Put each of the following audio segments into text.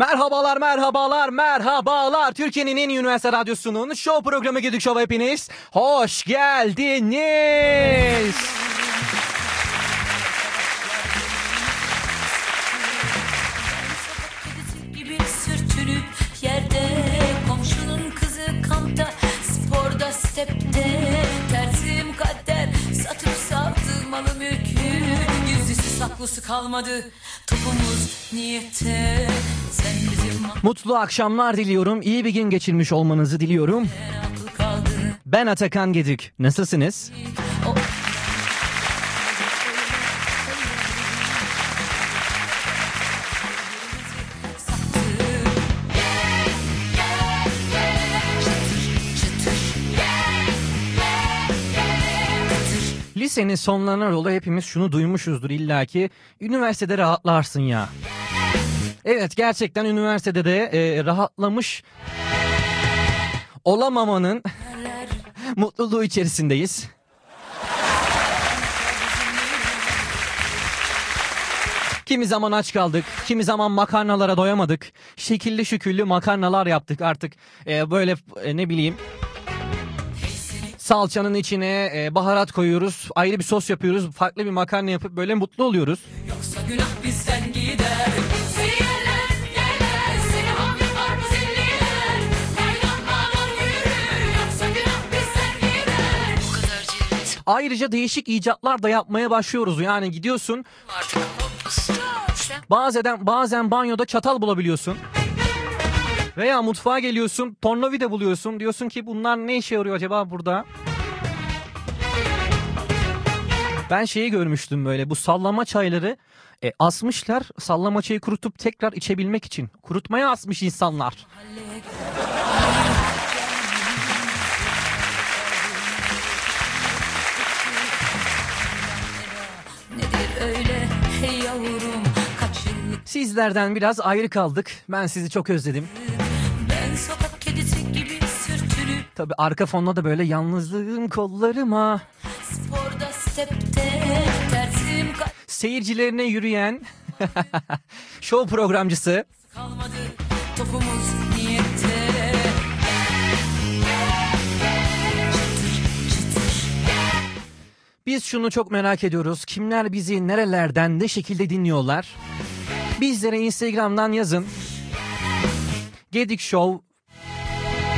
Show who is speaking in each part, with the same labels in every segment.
Speaker 1: Merhabalar, merhabalar, merhabalar. Türkiye'nin en iyi üniversite radyosunun show programı Gedik Show hepiniz. Hoş geldiniz.
Speaker 2: stepte tersim kader satıp sattığı malı mülkü gizlisi saklısı kalmadı
Speaker 1: Mutlu akşamlar diliyorum. İyi bir gün geçirmiş olmanızı diliyorum. Ben Atakan Gedik. Nasılsınız? Lisenin sonlarına doğru hepimiz şunu duymuşuzdur illaki. Üniversitede rahatlarsın ya. Evet gerçekten üniversitede de e, rahatlamış olamamanın mutluluğu içerisindeyiz. Kimi zaman aç kaldık, kimi zaman makarnalara doyamadık. Şekilli şüküllü makarnalar yaptık artık. E, böyle e, ne bileyim salçanın içine e, baharat koyuyoruz. Ayrı bir sos yapıyoruz. Farklı bir makarna yapıp böyle mutlu oluyoruz.
Speaker 2: yoksa günah bizden gider
Speaker 1: Ayrıca değişik icatlar da yapmaya başlıyoruz. Yani gidiyorsun bazen bazen banyoda çatal bulabiliyorsun. Veya mutfağa geliyorsun tornavida buluyorsun. Diyorsun ki bunlar ne işe yarıyor acaba burada? Ben şeyi görmüştüm böyle bu sallama çayları e, asmışlar sallama çayı kurutup tekrar içebilmek için. Kurutmaya asmış insanlar. Sizlerden biraz ayrı kaldık. Ben sizi çok özledim.
Speaker 2: Sürtünüp
Speaker 1: Tabi arka fonda da böyle yalnızlığım kollarıma
Speaker 2: sporda stepte tersim
Speaker 1: seyircilerine yürüyen show programcısı
Speaker 2: kalmadı topumuz niyette
Speaker 1: Biz şunu çok merak ediyoruz. Kimler bizi nerelerden ne şekilde dinliyorlar? Bizlere Instagram'dan yazın. Gedik Show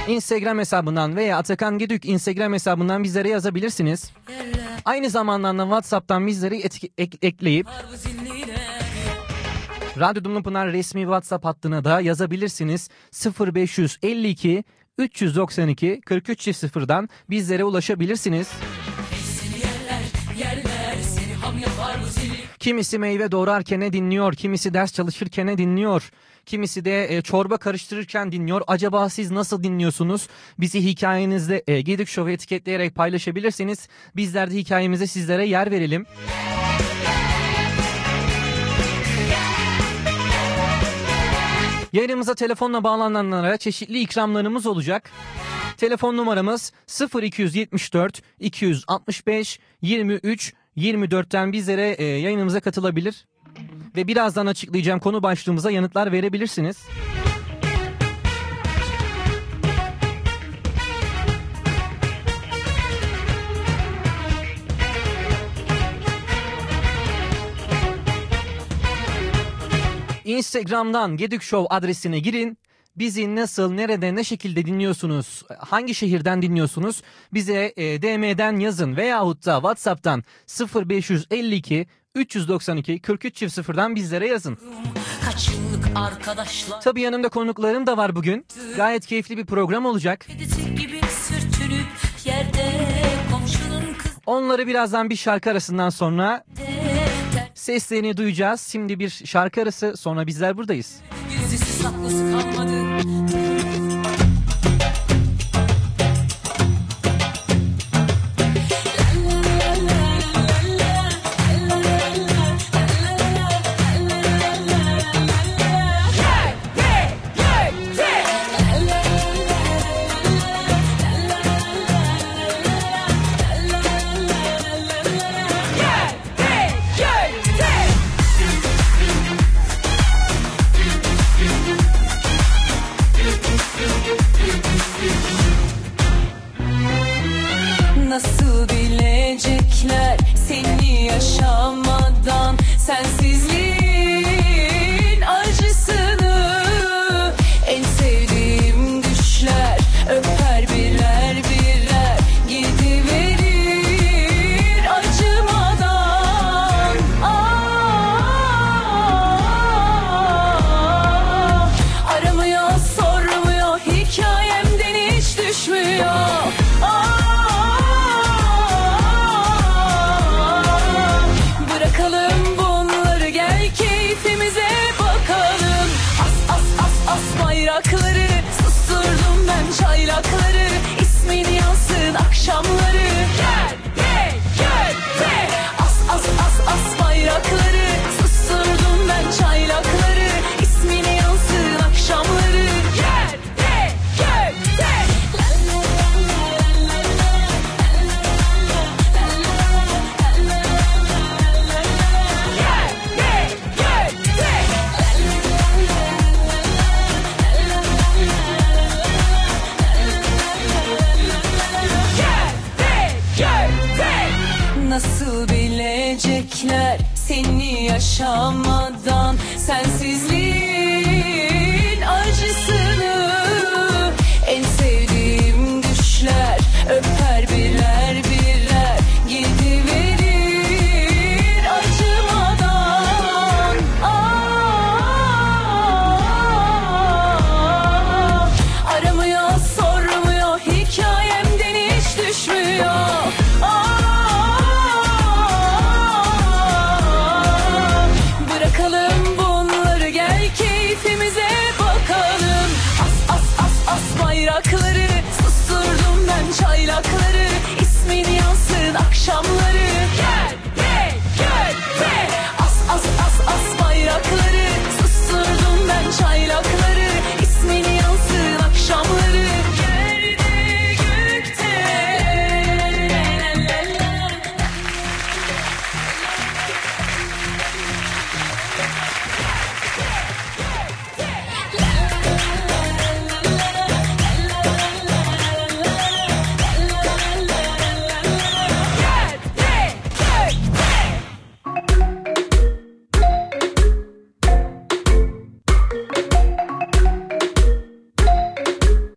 Speaker 1: Instagram hesabından veya Atakan Gedük Instagram hesabından bizlere yazabilirsiniz. Aynı zamanda da WhatsApp'tan bizleri etki- ek- ekleyip Radyo Dumlu Pınar resmi WhatsApp hattına da yazabilirsiniz. 0552 392 43 0'dan bizlere ulaşabilirsiniz. Kimisi meyve doğrarken dinliyor, kimisi ders çalışırken dinliyor, kimisi de e, çorba karıştırırken dinliyor. Acaba siz nasıl dinliyorsunuz? Bizi hikayenizde e, Gedik Show'u etiketleyerek paylaşabilirsiniz. Bizler de hikayemize sizlere yer verelim. Yayınımıza telefonla bağlananlara çeşitli ikramlarımız olacak. Telefon numaramız 0274 265 23 24'ten bizlere e, yayınımıza katılabilir. Ve birazdan açıklayacağım konu başlığımıza yanıtlar verebilirsiniz. Instagram'dan Gedik Show adresine girin. Bizi nasıl, nerede, ne şekilde dinliyorsunuz, hangi şehirden dinliyorsunuz bize e, DM'den yazın veyahut da WhatsApp'tan 0552 392 43 çift sıfırdan bizlere yazın.
Speaker 2: kaç yıllık arkadaşlar
Speaker 1: Tabii yanımda konuklarım da var bugün. Gayet keyifli bir program olacak.
Speaker 2: gibi sürtünüp yerde komşunun kızı
Speaker 1: Onları birazdan bir şarkı arasından sonra seslerini duyacağız. Şimdi bir şarkı arası sonra bizler buradayız.
Speaker 2: gizlisi saklısı kalmadı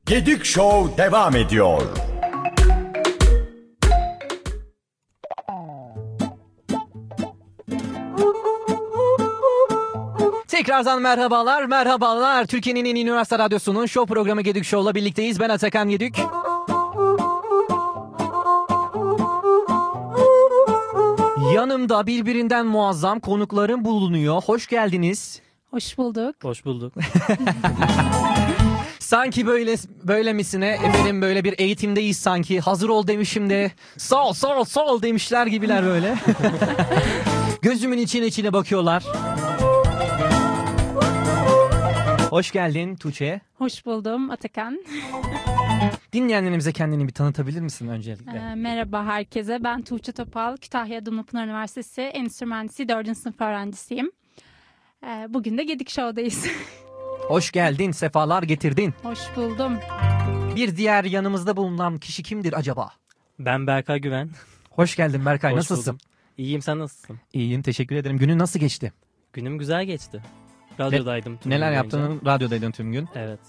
Speaker 3: Gedik Show devam ediyor.
Speaker 1: Tekrardan merhabalar, merhabalar. Türkiye'nin en iyi üniversite radyosunun show programı Gedük Show'la birlikteyiz. Ben Atakan Gedük. Yanımda birbirinden muazzam konuklarım bulunuyor. Hoş geldiniz.
Speaker 4: Hoş bulduk.
Speaker 5: Hoş bulduk.
Speaker 1: Sanki böyle böyle misine efendim böyle bir eğitimdeyiz sanki. Hazır ol demişim de sağ ol sağ ol sağ ol demişler gibiler böyle. Gözümün içine içine bakıyorlar. Hoş geldin Tuğçe.
Speaker 4: Hoş buldum Atakan.
Speaker 1: Dinleyenlerimize kendini bir tanıtabilir misin öncelikle?
Speaker 4: Ee, merhaba herkese. Ben Tuğçe Topal. Kütahya Dumlupınar Üniversitesi Endüstri Mühendisi 4. sınıf öğrencisiyim. Ee, bugün de Gedik Show'dayız.
Speaker 1: Hoş geldin, sefalar getirdin.
Speaker 4: Hoş buldum.
Speaker 1: Bir diğer yanımızda bulunan kişi kimdir acaba?
Speaker 5: Ben Berkay Güven.
Speaker 1: Hoş geldin Berkay,
Speaker 5: Hoş
Speaker 1: nasılsın?
Speaker 5: buldum. İyiyim sen nasılsın?
Speaker 1: İyiyim, teşekkür ederim. Günün nasıl geçti?
Speaker 5: Günüm güzel geçti. Radyodaydım. tüm
Speaker 1: Neler yaptın? Radyodaydın tüm gün.
Speaker 5: Evet.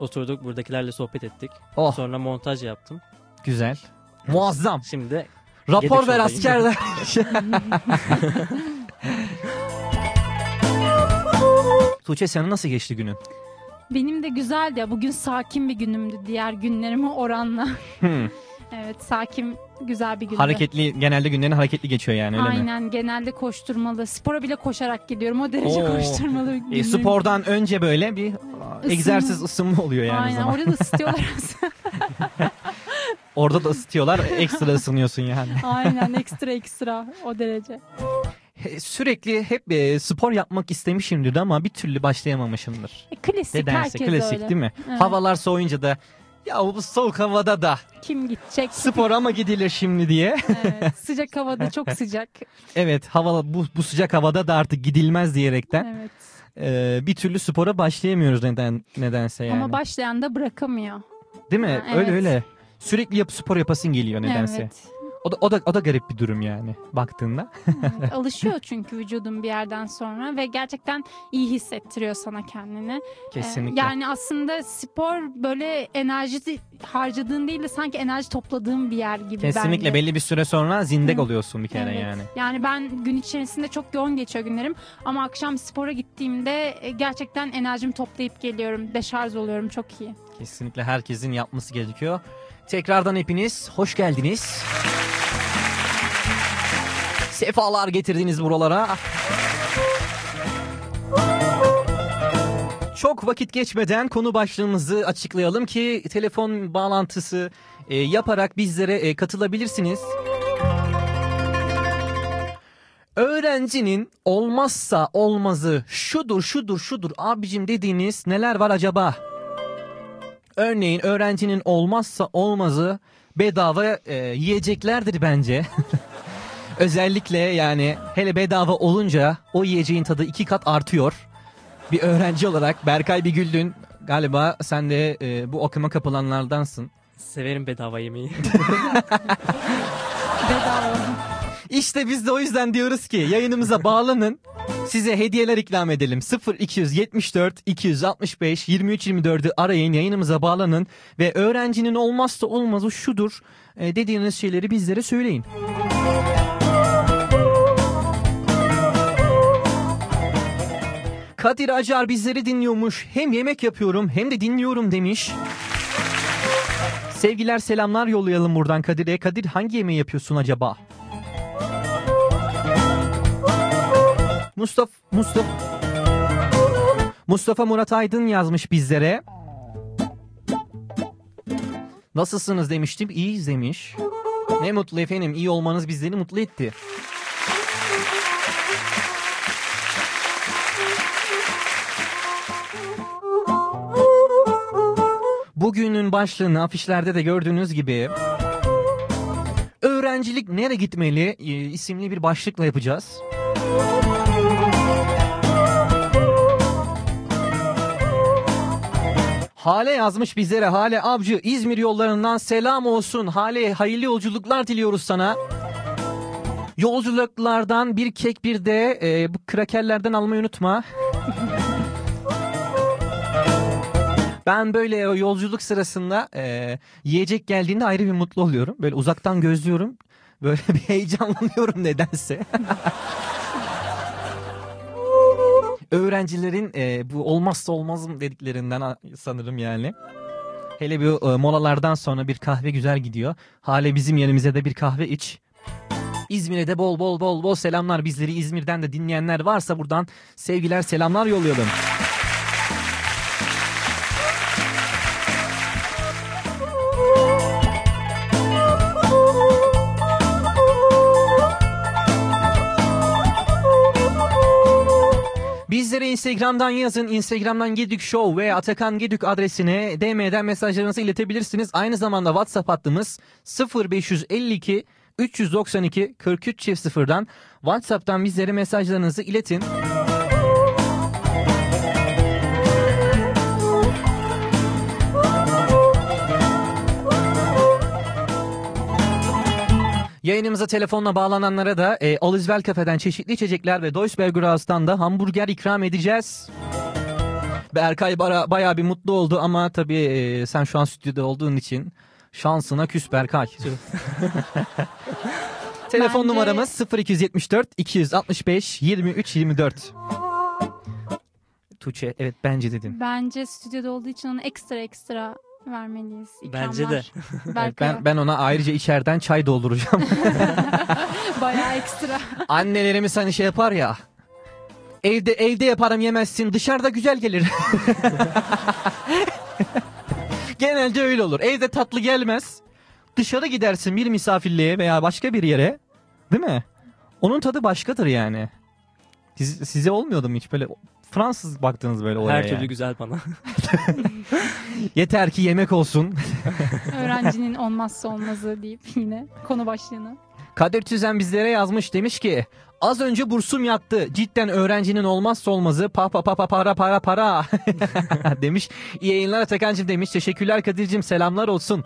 Speaker 5: Oturduk buradakilerle sohbet ettik.
Speaker 1: Oh,
Speaker 5: Sonra montaj yaptım.
Speaker 1: güzel. Muazzam.
Speaker 5: Şimdi
Speaker 1: Rapor ver
Speaker 5: şuradayım.
Speaker 1: Tuğçe senin nasıl geçti günün?
Speaker 4: Benim de güzeldi ya. Bugün sakin bir günümdü diğer günlerime oranla.
Speaker 1: Hmm.
Speaker 4: evet sakin güzel bir gündü.
Speaker 1: Hareketli, genelde günlerin hareketli geçiyor yani öyle mi?
Speaker 4: Aynen genelde koşturmalı. Spora bile koşarak gidiyorum. O derece
Speaker 1: Oo.
Speaker 4: koşturmalı. bir
Speaker 1: E,
Speaker 4: günlerim.
Speaker 1: spordan önce böyle bir
Speaker 4: Isınma.
Speaker 1: egzersiz ısınma oluyor yani o
Speaker 4: Aynen
Speaker 1: zaman.
Speaker 4: orada da ısıtıyorlar.
Speaker 1: Orada da ısıtıyorlar, ekstra ısınıyorsun yani.
Speaker 4: Aynen ekstra ekstra o derece.
Speaker 1: Sürekli hep e, spor yapmak istemişimdir ama bir türlü başlayamamışımdır.
Speaker 4: E, klasik
Speaker 1: Nedense
Speaker 4: herkes
Speaker 1: klasik
Speaker 4: öyle.
Speaker 1: değil mi?
Speaker 4: Evet.
Speaker 1: Havalar soğuyunca da ya bu soğuk havada da
Speaker 4: Kim gidecek?
Speaker 1: spora mı gidilir şimdi diye.
Speaker 4: Evet, sıcak havada çok sıcak.
Speaker 1: evet hava bu, bu sıcak havada da artık gidilmez diyerekten
Speaker 4: Evet.
Speaker 1: e, bir türlü spora başlayamıyoruz neden nedense yani.
Speaker 4: Ama başlayan da bırakamıyor.
Speaker 1: Değil mi?
Speaker 4: Ha,
Speaker 1: Öyle
Speaker 4: evet.
Speaker 1: öyle. Sürekli yap spor yapasın geliyor nedense.
Speaker 4: Evet.
Speaker 1: O da o da o da garip bir durum yani baktığında.
Speaker 4: evet. Alışıyor çünkü vücudun bir yerden sonra ve gerçekten iyi hissettiriyor sana kendini. Ee,
Speaker 1: Kesinlikle.
Speaker 4: Yani aslında spor böyle enerji harcadığın değil de sanki enerji topladığın bir yer gibi
Speaker 1: Kesinlikle
Speaker 4: bence.
Speaker 1: belli bir süre sonra zindek
Speaker 4: Hı.
Speaker 1: oluyorsun bir kere
Speaker 4: Evet.
Speaker 1: yani.
Speaker 4: Yani ben gün içerisinde çok yoğun geçiyor günlerim ama akşam spora gittiğimde e, gerçekten enerjimi toplayıp geliyorum. Deşarj oluyorum çok iyi.
Speaker 1: Kesinlikle herkesin yapması gerekiyor. Tekrardan hepiniz hoş geldiniz. Sefalar getirdiniz buralara. Çok vakit geçmeden konu başlığımızı açıklayalım ki telefon bağlantısı e, yaparak bizlere e, katılabilirsiniz. Öğrencinin olmazsa olmazı şudur şudur şudur abicim dediğiniz neler var acaba? Örneğin öğrencinin olmazsa olmazı bedava e, yiyeceklerdir bence. Özellikle yani hele bedava olunca o yiyeceğin tadı iki kat artıyor. Bir öğrenci olarak Berkay bir güldün. Galiba sen de e, bu akıma kapılanlardansın.
Speaker 5: severim bedava yemeği.
Speaker 4: Bedava.
Speaker 1: İşte biz de o yüzden diyoruz ki yayınımıza bağlanın. Size hediyeler ikram edelim. 0274 265 23 24'ü arayın yayınımıza bağlanın ve öğrencinin olmazsa olmazı şudur e, dediğiniz şeyleri bizlere söyleyin. Kadir Acar bizleri dinliyormuş. Hem yemek yapıyorum hem de dinliyorum demiş. Sevgiler selamlar yollayalım buradan Kadir'e. Kadir hangi yemeği yapıyorsun acaba? Mustafa Mustafa Mustafa Murat Aydın yazmış bizlere. Nasılsınız demiştim. İyiyiz demiş. Ne mutlu efendim. iyi olmanız bizleri mutlu etti. Bugünün başlığını afişlerde de gördüğünüz gibi Öğrencilik nereye gitmeli e, isimli bir başlıkla yapacağız. Hale yazmış bizlere. Hale Avcı İzmir yollarından selam olsun. Hale hayırlı yolculuklar diliyoruz sana. Yolculuklardan bir kek bir de e, bu krakerlerden almayı unutma. Ben böyle yolculuk sırasında e, yiyecek geldiğinde ayrı bir mutlu oluyorum. Böyle uzaktan gözlüyorum. Böyle bir heyecanlanıyorum nedense. Öğrencilerin e, bu olmazsa olmazım dediklerinden sanırım yani. Hele bir e, molalardan sonra bir kahve güzel gidiyor. Hale bizim yerimize de bir kahve iç. İzmir'e de bol bol bol bol selamlar. Bizleri İzmir'den de dinleyenler varsa buradan sevgiler selamlar yollayalım. Instagram'dan yazın. Instagram'dan Gedük Show ve Atakan Gedük adresine DM'den mesajlarınızı iletebilirsiniz. Aynı zamanda WhatsApp hattımız 0552 392 43 çift sıfırdan WhatsApp'tan bizlere mesajlarınızı iletin. Yayınımıza telefonla bağlananlara da e, Alizvel Kafe'den çeşitli içecekler ve Deutsche Haus'tan da hamburger ikram edeceğiz. Berkay bara, bayağı bir mutlu oldu ama tabii e, sen şu an stüdyoda olduğun için şansına küs Berkay. Telefon
Speaker 4: Bence-
Speaker 1: numaramız 0274 265 23 24. Tuğçe evet bence dedim.
Speaker 4: Bence stüdyoda olduğu için ona ekstra ekstra vermeliyiz.
Speaker 5: Bence de.
Speaker 4: ikramlar. Berkay'a.
Speaker 1: ben, ben ona ayrıca içeriden çay dolduracağım.
Speaker 4: Bayağı ekstra.
Speaker 1: Annelerimiz hani şey yapar ya. Evde evde yaparım yemezsin dışarıda güzel gelir. Genelde öyle olur. Evde tatlı gelmez. Dışarı gidersin bir misafirliğe veya başka bir yere. Değil mi? Onun tadı başkadır yani. Siz, size olmuyordu mu hiç böyle Fransız baktınız böyle oraya?
Speaker 5: Her türlü
Speaker 1: yani.
Speaker 5: güzel bana.
Speaker 1: Yeter ki yemek olsun.
Speaker 4: Öğrencinin olmazsa olmazı deyip yine konu başlığını.
Speaker 1: Kadir Tüzen bizlere yazmış demiş ki az önce bursum yattı. Cidden öğrencinin olmazsa olmazı pa pa pa pa para para para demiş. İyi yayınlar Atakan'cığım demiş. Teşekkürler Kadir'cim selamlar olsun.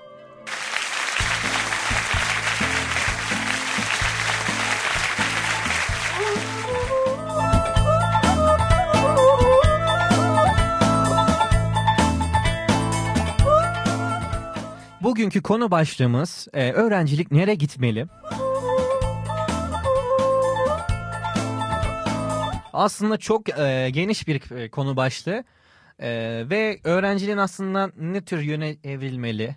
Speaker 1: Bugünkü konu başlığımız e, öğrencilik nereye gitmeli? Aslında çok e, geniş bir e, konu başlığı E, ve öğrenciliğin aslında ne tür yöne evrilmeli?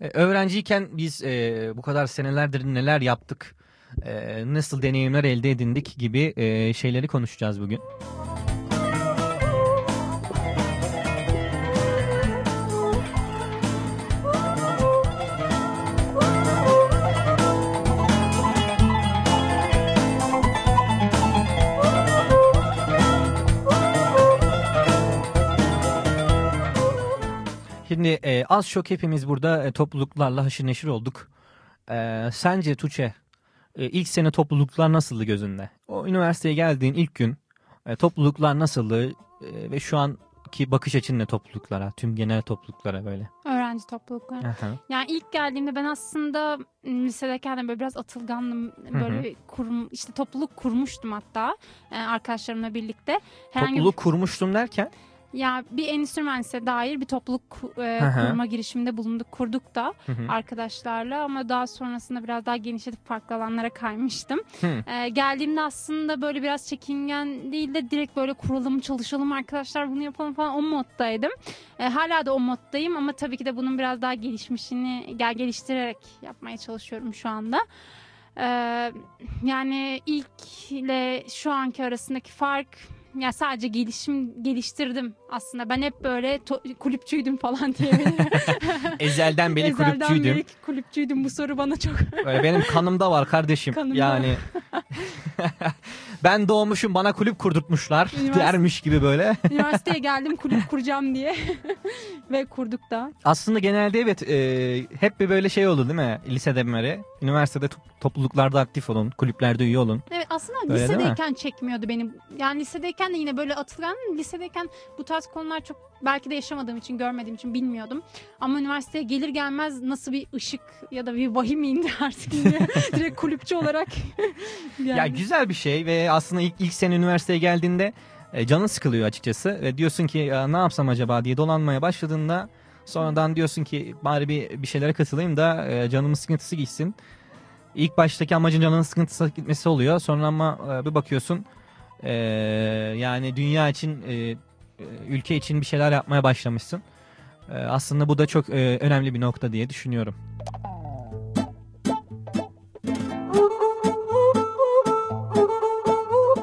Speaker 1: E, öğrenciyken biz e, bu kadar senelerdir neler yaptık? E, nasıl deneyimler elde edindik gibi e, şeyleri konuşacağız bugün. Şimdi e, az çok hepimiz burada e, topluluklarla haşır neşir olduk. E, sence Tuğçe e, ilk sene topluluklar nasıldı gözünde? O üniversiteye geldiğin ilk gün e, topluluklar nasıldı E, ve şu anki bakış açın ne topluluklara, tüm genel topluluklara böyle?
Speaker 4: Öğrenci toplulukları.
Speaker 1: Aha.
Speaker 4: Yani ilk geldiğimde ben aslında lisedeyken de böyle biraz atılgandım. Böyle bir kurum işte topluluk kurmuştum hatta e, arkadaşlarımla birlikte. Herhangi bir-
Speaker 1: Topluluk kurmuştum derken.
Speaker 4: Ya bir mühendisliğe dair bir topluluk e,
Speaker 1: Hı hı.
Speaker 4: kurma girişiminde bulunduk, kurduk da
Speaker 1: Hı hı.
Speaker 4: arkadaşlarla ama daha sonrasında biraz daha genişletip farklı alanlara kaymıştım.
Speaker 1: Hı.
Speaker 4: E, geldiğimde aslında böyle biraz çekingen değil de direkt böyle kuralım, çalışalım arkadaşlar bunu yapalım falan o moddaydım. E, hala da o moddayım ama tabii ki de bunun biraz daha gelişmişini gel geliştirerek yapmaya çalışıyorum şu anda. E, yani ilk ile şu anki arasındaki fark ya sadece gelişim geliştirdim aslında. Ben hep böyle to- kulüpçüydüm falan diyebilirim.
Speaker 1: Ezelden beri
Speaker 4: Ezelden
Speaker 1: kulüpçüydüm.
Speaker 4: beri kulüpçüydüm. Bu soru bana çok
Speaker 1: Böyle benim kanımda var kardeşim.
Speaker 4: Kanımda.
Speaker 1: Yani ben doğmuşum bana kulüp kurdurtmuşlar
Speaker 4: Üniversite-
Speaker 1: dermiş gibi böyle.
Speaker 4: üniversiteye geldim kulüp kuracağım diye ve kurduk da.
Speaker 1: Aslında genelde evet e, hep bir böyle şey oldu değil mi? Lisede beri. Üniversitede to- topluluklarda aktif olun, kulüplerde üye olun.
Speaker 4: Evet aslında
Speaker 1: Öyle değil mi?
Speaker 4: lisedeyken çekmiyordu benim. Yani lisedeyken de yine böyle atılan lisedeyken bu tarz konular çok belki de yaşamadığım için görmediğim için bilmiyordum. Ama üniversiteye gelir gelmez nasıl bir ışık ya da bir vahim indi artık. Direkt kulüpçü olarak. yani.
Speaker 1: Ya güzel bir şey ve aslında ilk, ilk sene üniversiteye geldiğinde e, canın sıkılıyor açıkçası. Ve diyorsun ki "Ya ne yapsam acaba diye dolanmaya başladığında sonradan diyorsun ki bari bir, bir şeylere katılayım da e, canımın sıkıntısı gitsin. İlk baştaki amacın canının sıkıntısı gitmesi oluyor. Sonra ama e, bir bakıyorsun e, yani dünya için e, ülke için bir şeyler yapmaya başlamışsın. E, aslında bu da çok e, önemli bir nokta diye düşünüyorum.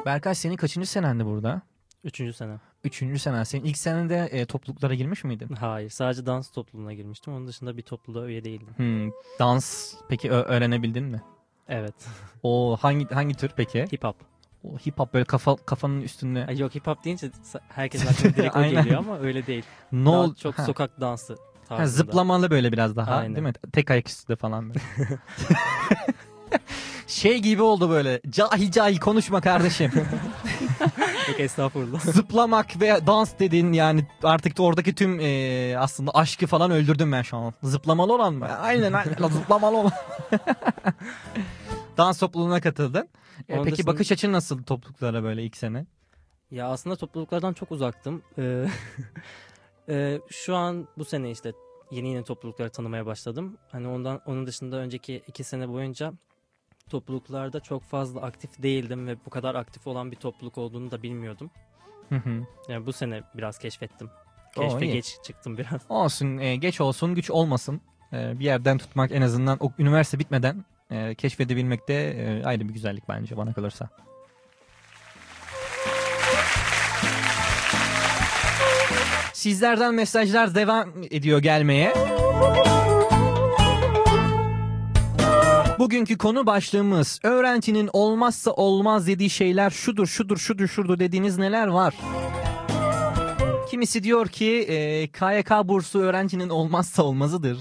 Speaker 1: Berkay senin kaçıncı senendi burada?
Speaker 5: Üçüncü sene.
Speaker 1: Üçüncü senen. Senin ilk senede e, topluluklara girmiş miydin?
Speaker 5: Hayır. Sadece dans topluluğuna girmiştim. Onun dışında bir topluluğa üye değildim.
Speaker 1: Hmm, dans peki öğrenebildin mi?
Speaker 5: Evet.
Speaker 1: O hangi hangi tür peki?
Speaker 5: hip hop.
Speaker 1: O hip hop böyle kafa kafanın üstünde.
Speaker 5: Ay, Yok hip hop deyince herkes aklına direkt o geliyor ama öyle değil.
Speaker 1: Ne
Speaker 5: Daha çok
Speaker 1: Ha.
Speaker 5: sokak dansı tarzında.
Speaker 1: Ha, zıplamalı böyle biraz daha
Speaker 5: Aynen.
Speaker 1: değil mi? Tek ayak üstünde falan böyle. şey gibi oldu böyle. Cahil cahil konuşma kardeşim.
Speaker 5: Yok estağfurullah.
Speaker 1: Zıplamak ve dans dedin yani artık da oradaki tüm e, aslında aşkı falan öldürdüm ben şu an. Zıplamalı olan mı? Aynen aynen zıplamalı olan. Dans topluluğuna katıldın. E,
Speaker 5: Onun
Speaker 1: peki
Speaker 5: dışında-
Speaker 1: bakış açın nasıl topluluklara böyle ilk sene?
Speaker 5: Ya aslında topluluklardan çok uzaktım. Ee, e, şu an bu sene işte yeni yeni toplulukları tanımaya başladım. Hani ondan onun dışında önceki iki sene boyunca topluluklarda çok fazla aktif değildim ve bu kadar aktif olan bir topluluk olduğunu da bilmiyordum.
Speaker 1: Hı hı.
Speaker 5: Yani bu sene biraz keşfettim.
Speaker 1: Oo,
Speaker 5: Keşfe
Speaker 1: iyi.
Speaker 5: geç çıktım biraz.
Speaker 1: Olsun e, geç olsun güç olmasın. E, bir yerden tutmak en azından o üniversite bitmeden e, keşfedebilmek de e, ayrı bir güzellik bence bana kalırsa. Sizlerden mesajlar devam ediyor gelmeye. Bugünkü konu başlığımız öğrencinin olmazsa olmaz dediği şeyler şudur şudur şudur şudur dediğiniz neler var? Kimisi diyor ki e, KYK bursu öğrencinin olmazsa olmazıdır.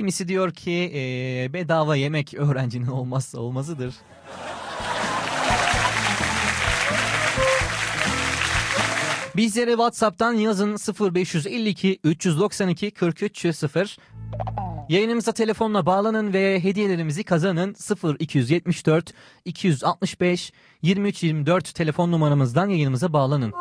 Speaker 1: Kimisi diyor ki e, bedava yemek öğrencinin olmazsa olmazıdır. Bizlere WhatsApp'tan yazın 0552 392 43 0. Yayınımıza telefonla bağlanın ve hediyelerimizi kazanın 0274 265 2324 telefon numaramızdan yayınımıza bağlanın.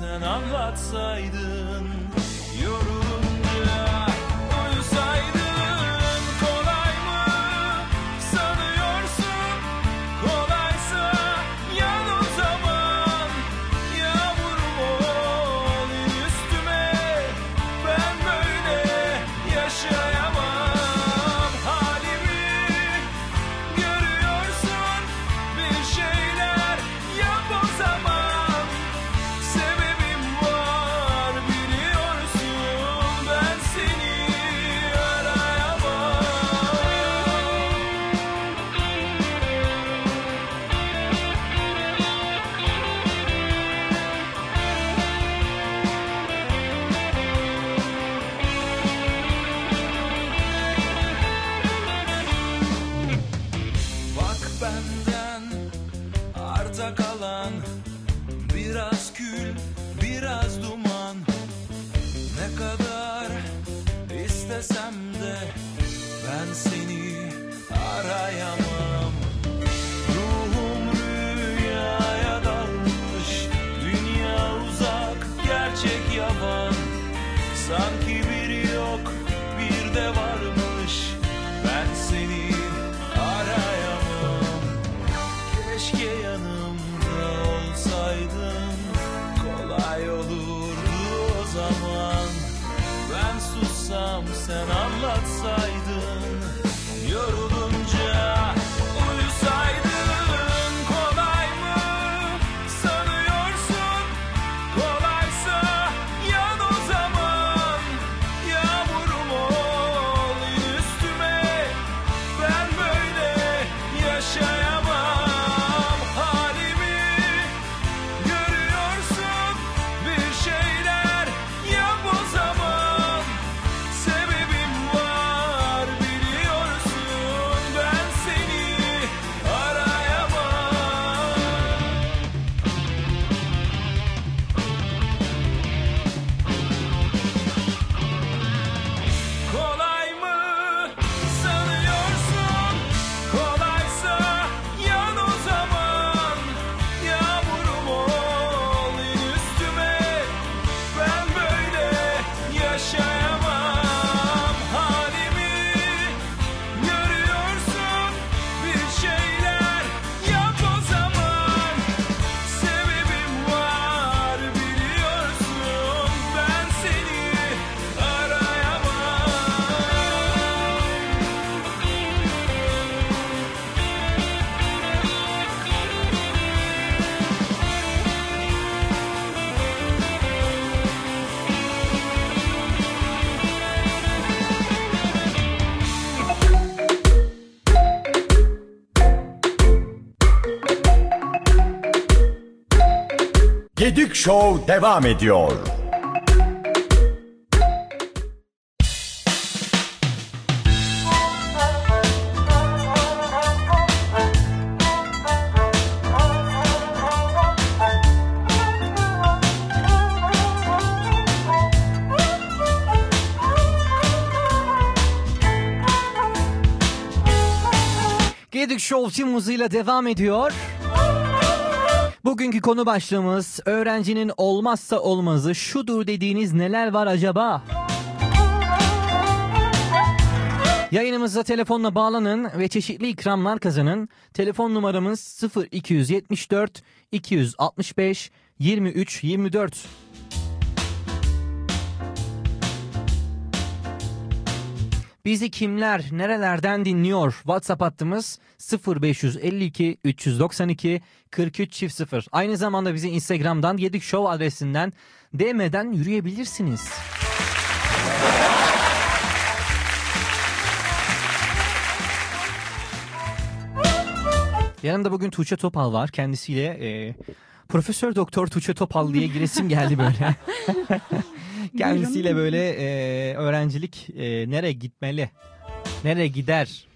Speaker 6: Sen anlatsaydın
Speaker 3: devam ediyor.
Speaker 1: Gedik Show tüm devam ediyor. Bugünkü konu başlığımız öğrencinin olmazsa olmazı şudur dediğiniz neler var acaba? Yayınımıza telefonla bağlanın ve çeşitli ikramlar kazanın. Telefon numaramız 0274 265 23 24. Bizi kimler, nerelerden dinliyor? WhatsApp hattımız 0552 392 43 çift 0. Aynı zamanda bizi Instagram'dan Yedik Show adresinden DM'den yürüyebilirsiniz. Yanımda bugün Tuğçe Topal var. Kendisiyle e, Profesör Doktor Tuğçe Topal diye giresim geldi böyle. Kendisiyle böyle e, öğrencilik e, nereye gitmeli, nereye gider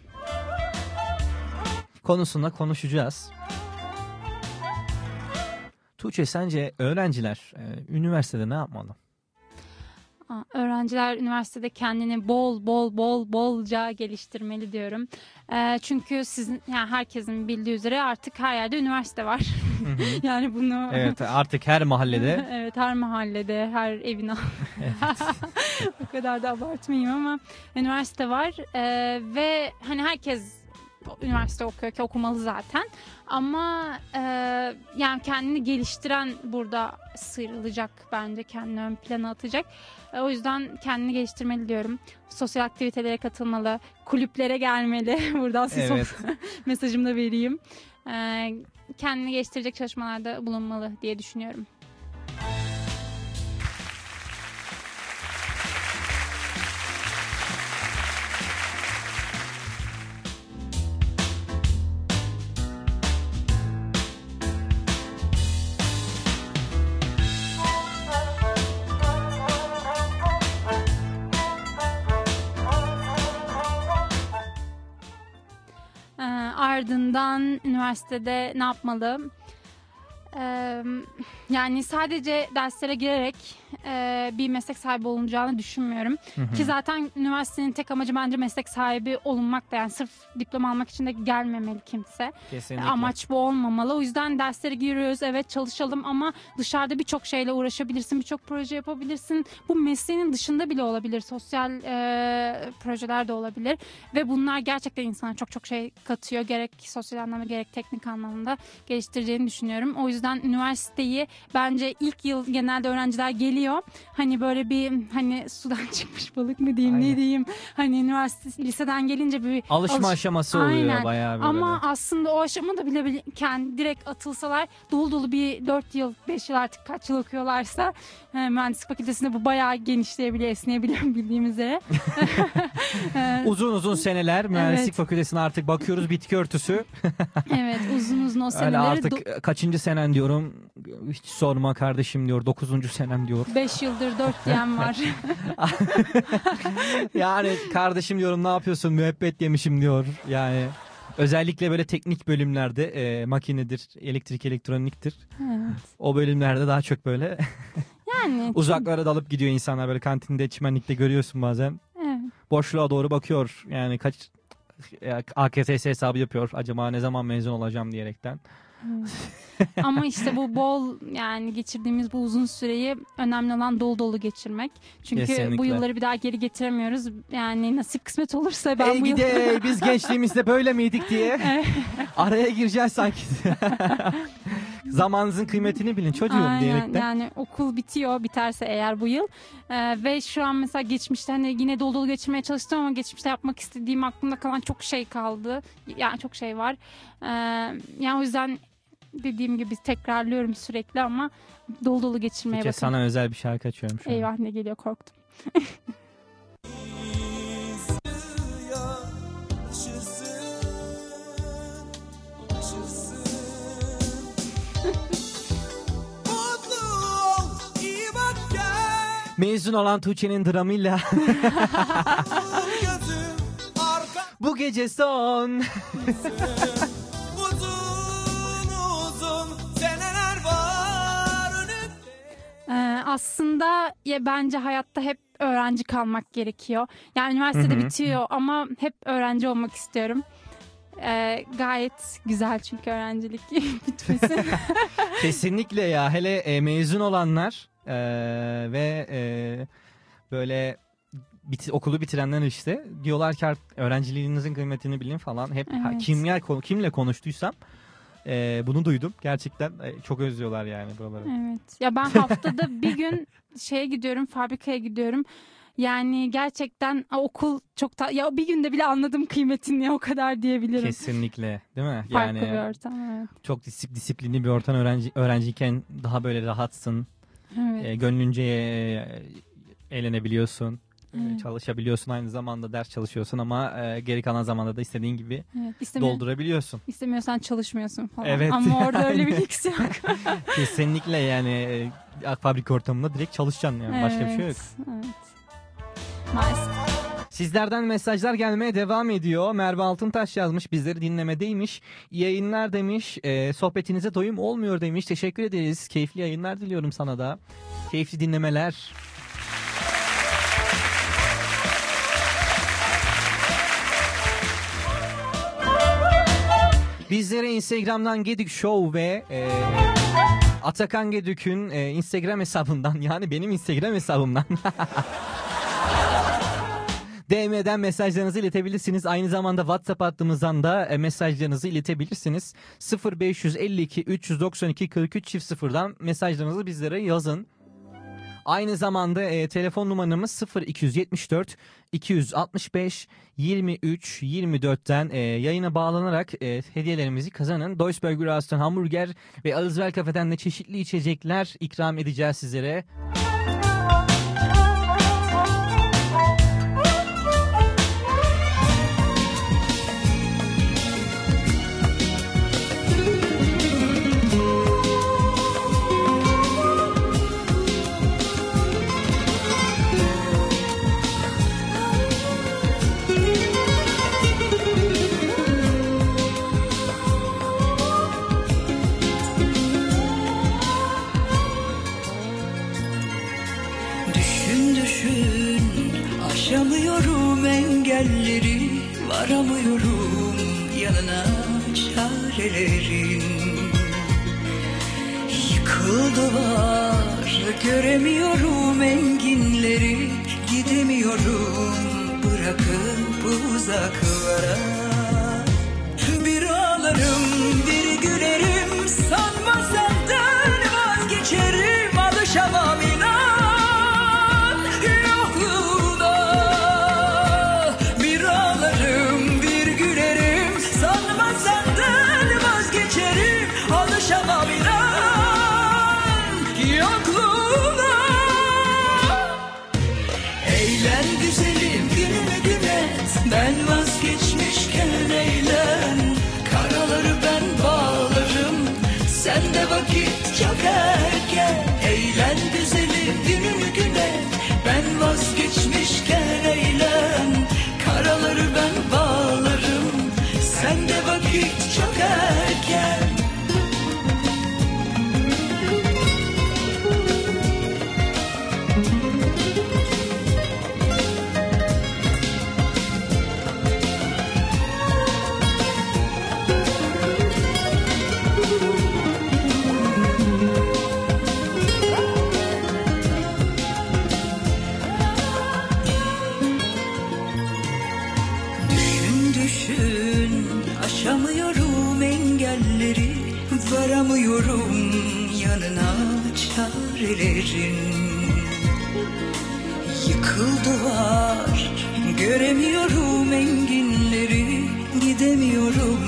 Speaker 1: konusunda konuşacağız. Tuğçe sence öğrenciler e, üniversitede ne yapmalı?
Speaker 4: Öğrenciler üniversitede kendini bol bol bol bolca geliştirmeli diyorum. Ee, çünkü sizin yani herkesin bildiği üzere artık her yerde üniversite var. yani bunu
Speaker 1: Evet artık her mahallede.
Speaker 4: Evet her mahallede, her evin o kadar da abartmayayım ama üniversite var. Ee, ve hani herkes üniversite okuyor ki okumalı zaten. Ama e, yani kendini geliştiren burada sıyrılacak bence kendini ön plana atacak o yüzden kendini geliştirmeli diyorum sosyal aktivitelere katılmalı kulüplere gelmeli buradan size
Speaker 1: Evet.
Speaker 4: mesajımı da vereyim Ee, kendini geliştirecek çalışmalarda bulunmalı diye düşünüyorum. Ardından üniversitede ne yapmalı? Ee, yani sadece derslere girerek e, bir meslek sahibi olunacağını düşünmüyorum. Ki zaten üniversitenin tek amacı bence meslek sahibi olunmak da yani sırf diploma almak için de gelmemeli kimse.
Speaker 1: Kesinlikle.
Speaker 4: Amaç bu olmamalı. O yüzden derslere giriyoruz evet çalışalım ama dışarıda birçok şeyle uğraşabilirsin. Birçok proje yapabilirsin. Bu mesleğinin dışında bile olabilir. Sosyal e, projeler de olabilir. Ve bunlar gerçekten insana çok çok şey katıyor. Gerek sosyal anlamda gerek teknik anlamda geliştireceğini düşünüyorum. O yüzden üniversiteyi bence ilk yıl genelde öğrenciler geliyor. Hani böyle bir hani sudan çıkmış balık mı diyeyim
Speaker 1: Aynen.
Speaker 4: ne diyeyim. Hani üniversite liseden gelince bir
Speaker 1: Alışma
Speaker 4: alış-
Speaker 1: aşaması oluyor
Speaker 4: Aynen.
Speaker 1: bayağı böyle.
Speaker 4: ama aslında o aşamada bile bile kendi direkt atılsalar dolu dolu bir 4 yıl 5 yıl artık kaç yıl okuyorlarsa e, mühendislik fakültesinde bu bayağı genişleyebiliyor esneyebiliyor bildiğimiz üzere. E,
Speaker 1: Uzun uzun seneler mühendislik
Speaker 4: Evet.
Speaker 1: fakültesine artık bakıyoruz bitki örtüsü.
Speaker 4: evet uzun uzun o
Speaker 1: Öyle
Speaker 4: seneleri
Speaker 1: artık kaçıncı senen diyorum. Hiç sorma kardeşim diyor. Dokuzuncu senem diyor.
Speaker 4: 5 yıldır 4 diyen var.
Speaker 1: Yani kardeşim diyorum ne yapıyorsun müebbet yemişim diyor. Yani özellikle böyle teknik bölümlerde e, makinedir, elektrik elektroniktir.
Speaker 4: evet.
Speaker 1: O bölümlerde daha çok böyle
Speaker 4: Yani
Speaker 1: uzaklara dalıp gidiyor insanlar böyle kantinde çimenlikte görüyorsun bazen.
Speaker 4: evet.
Speaker 1: Boşluğa doğru bakıyor. Yani kaç AKTS hesabı yapıyor. Acaba ne zaman mezun olacağım diyerekten.
Speaker 4: Ama işte bu bol yani geçirdiğimiz bu uzun süreyi önemli olan dolu dolu geçirmek. Çünkü
Speaker 1: Kesinlikle.
Speaker 4: bu yılları bir daha geri getiremiyoruz. Yani nasip kısmet olursa ben
Speaker 1: Ey
Speaker 4: bu yıl...
Speaker 1: gide biz gençliğimizde böyle miydik diye araya gireceğiz sanki. Zamanınızın kıymetini bilin çocuğum
Speaker 4: Aynen
Speaker 1: diyerekten.
Speaker 4: yani okul bitiyor biterse eğer bu yıl Ee, ve şu an mesela geçmişte hani yine dolu dolu geçirmeye çalıştım ama geçmişte yapmak istediğim aklımda kalan çok şey kaldı yani çok şey var Ee, yani o yüzden dediğim gibi tekrarlıyorum sürekli ama dolu dolu geçirmeye
Speaker 1: Tuğçe,
Speaker 4: bakın.
Speaker 1: sana özel bir şarkı açıyorum şu an.
Speaker 4: Eyvah ne geliyor korktum.
Speaker 1: Mezun olan Tuğçe'nin dramıyla bu gece son.
Speaker 4: Ee, aslında ya bence hayatta hep öğrenci kalmak gerekiyor. Yani üniversitede
Speaker 1: Hı hı.
Speaker 4: bitiyor ama hep öğrenci olmak istiyorum. Ee, gayet güzel çünkü öğrencilik bitmesi.
Speaker 1: Kesinlikle ya hele e, mezun olanlar e, ve e, böyle bit- okulu bitirenler işte diyorlar ki "Art- öğrenciliğinizin kıymetini bilin falan. Hep
Speaker 4: Evet.
Speaker 1: kimler kimle konuştuysam e, bunu duydum. Gerçekten e, çok özlüyorlar yani buraları.
Speaker 4: evet. Ya ben haftada bir gün şeye gidiyorum, fabrikaya gidiyorum. Yani gerçekten okul çok ta- ya bir günde bile anladım kıymetini o kadar diyebilirim.
Speaker 1: Kesinlikle değil mi?
Speaker 4: Farklı
Speaker 1: Yani
Speaker 4: bir ortam evet.
Speaker 1: çok disip- disiplinli bir ortam öğrenci öğrenciyken daha böyle rahatsın.
Speaker 4: evet.
Speaker 1: E, gönlünce e, eğlenebiliyorsun. E,
Speaker 4: Evet.
Speaker 1: Çalışabiliyorsun aynı zamanda ders çalışıyorsun ama e, geri kalan zamanda da istediğin gibi
Speaker 4: evet. İstemiyor-
Speaker 1: doldurabiliyorsun.
Speaker 4: istemiyorsan çalışmıyorsun falan.
Speaker 1: Evet.
Speaker 4: Ama orada öyle bir lüks yok.
Speaker 1: Kesinlikle yani e, fabrika ortamında direkt çalışacaksın yani başka bir şey yok.
Speaker 4: Evet, Evet. Maalesef.
Speaker 1: Sizlerden mesajlar gelmeye devam ediyor. Merve Altıntaş yazmış bizleri dinlemedeymiş. İyi yayınlar demiş. E, sohbetinize doyum olmuyor demiş. Teşekkür ederiz. Keyifli yayınlar diliyorum sana da. Keyifli dinlemeler. Bizlere Instagram'dan Gedik Show ve e, Atakan Gedük'ün e, Instagram hesabından yani benim Instagram hesabımdan DM'den mesajlarınızı iletebilirsiniz. Aynı zamanda WhatsApp hattımızdan da e, mesajlarınızı iletebilirsiniz. 0552 392 43 çift sıfırdan mesajlarınızı bizlere yazın. Aynı zamanda e, telefon numaramız 0274 265 23 24'ten e, yayına bağlanarak e, hediyelerimizi kazanın. Deutsche Raston Hamburger ve Alizvel Kafe'den de çeşitli içecekler ikram edeceğiz sizlere.
Speaker 7: Çarelerin Yıkıldı var göremiyorum enginleri. Gidemiyorum bırakıp uzaklara. Bir ağlarım bir gülerim sanma vakit çarelerin Yıkıldı var. Göremiyorum enginleri gidemiyorum.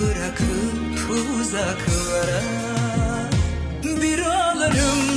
Speaker 7: Bırakıp uzaklara. Bir ağlarım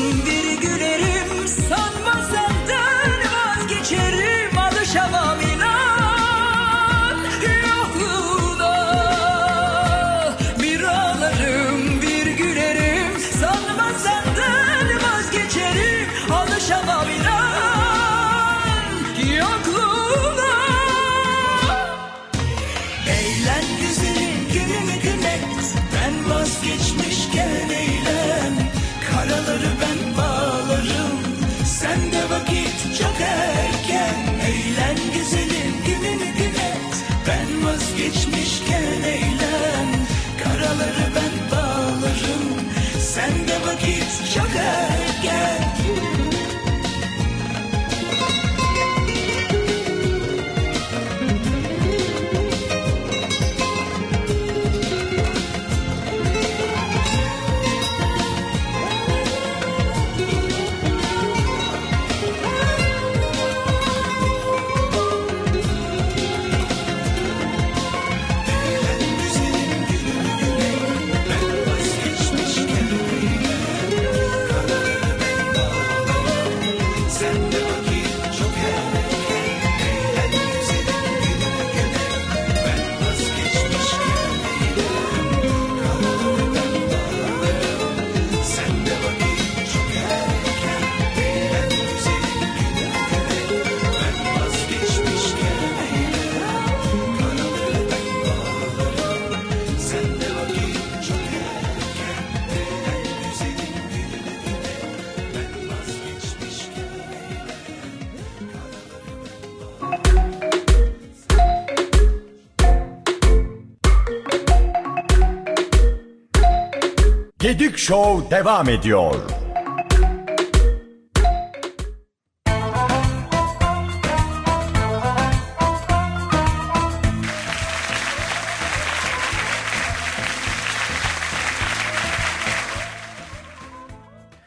Speaker 3: devam ediyor.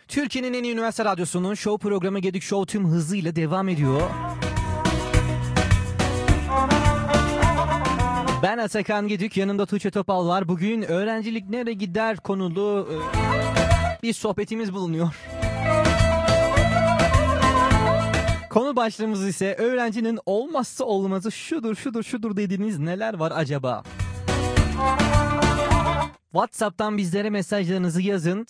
Speaker 1: Türkiye'nin en iyi üniversite radyosunun show programı Gedik Show tüm hızıyla devam ediyor. Ben Atakan Gedik, yanımda Tuğçe Topal var. Bugün öğrencilik nereye gider konulu e, bir sohbetimiz bulunuyor. Konu başlığımız ise öğrencinin olmazsa olmazı şudur şudur şudur dediğiniz neler var acaba? WhatsApp'tan bizlere mesajlarınızı yazın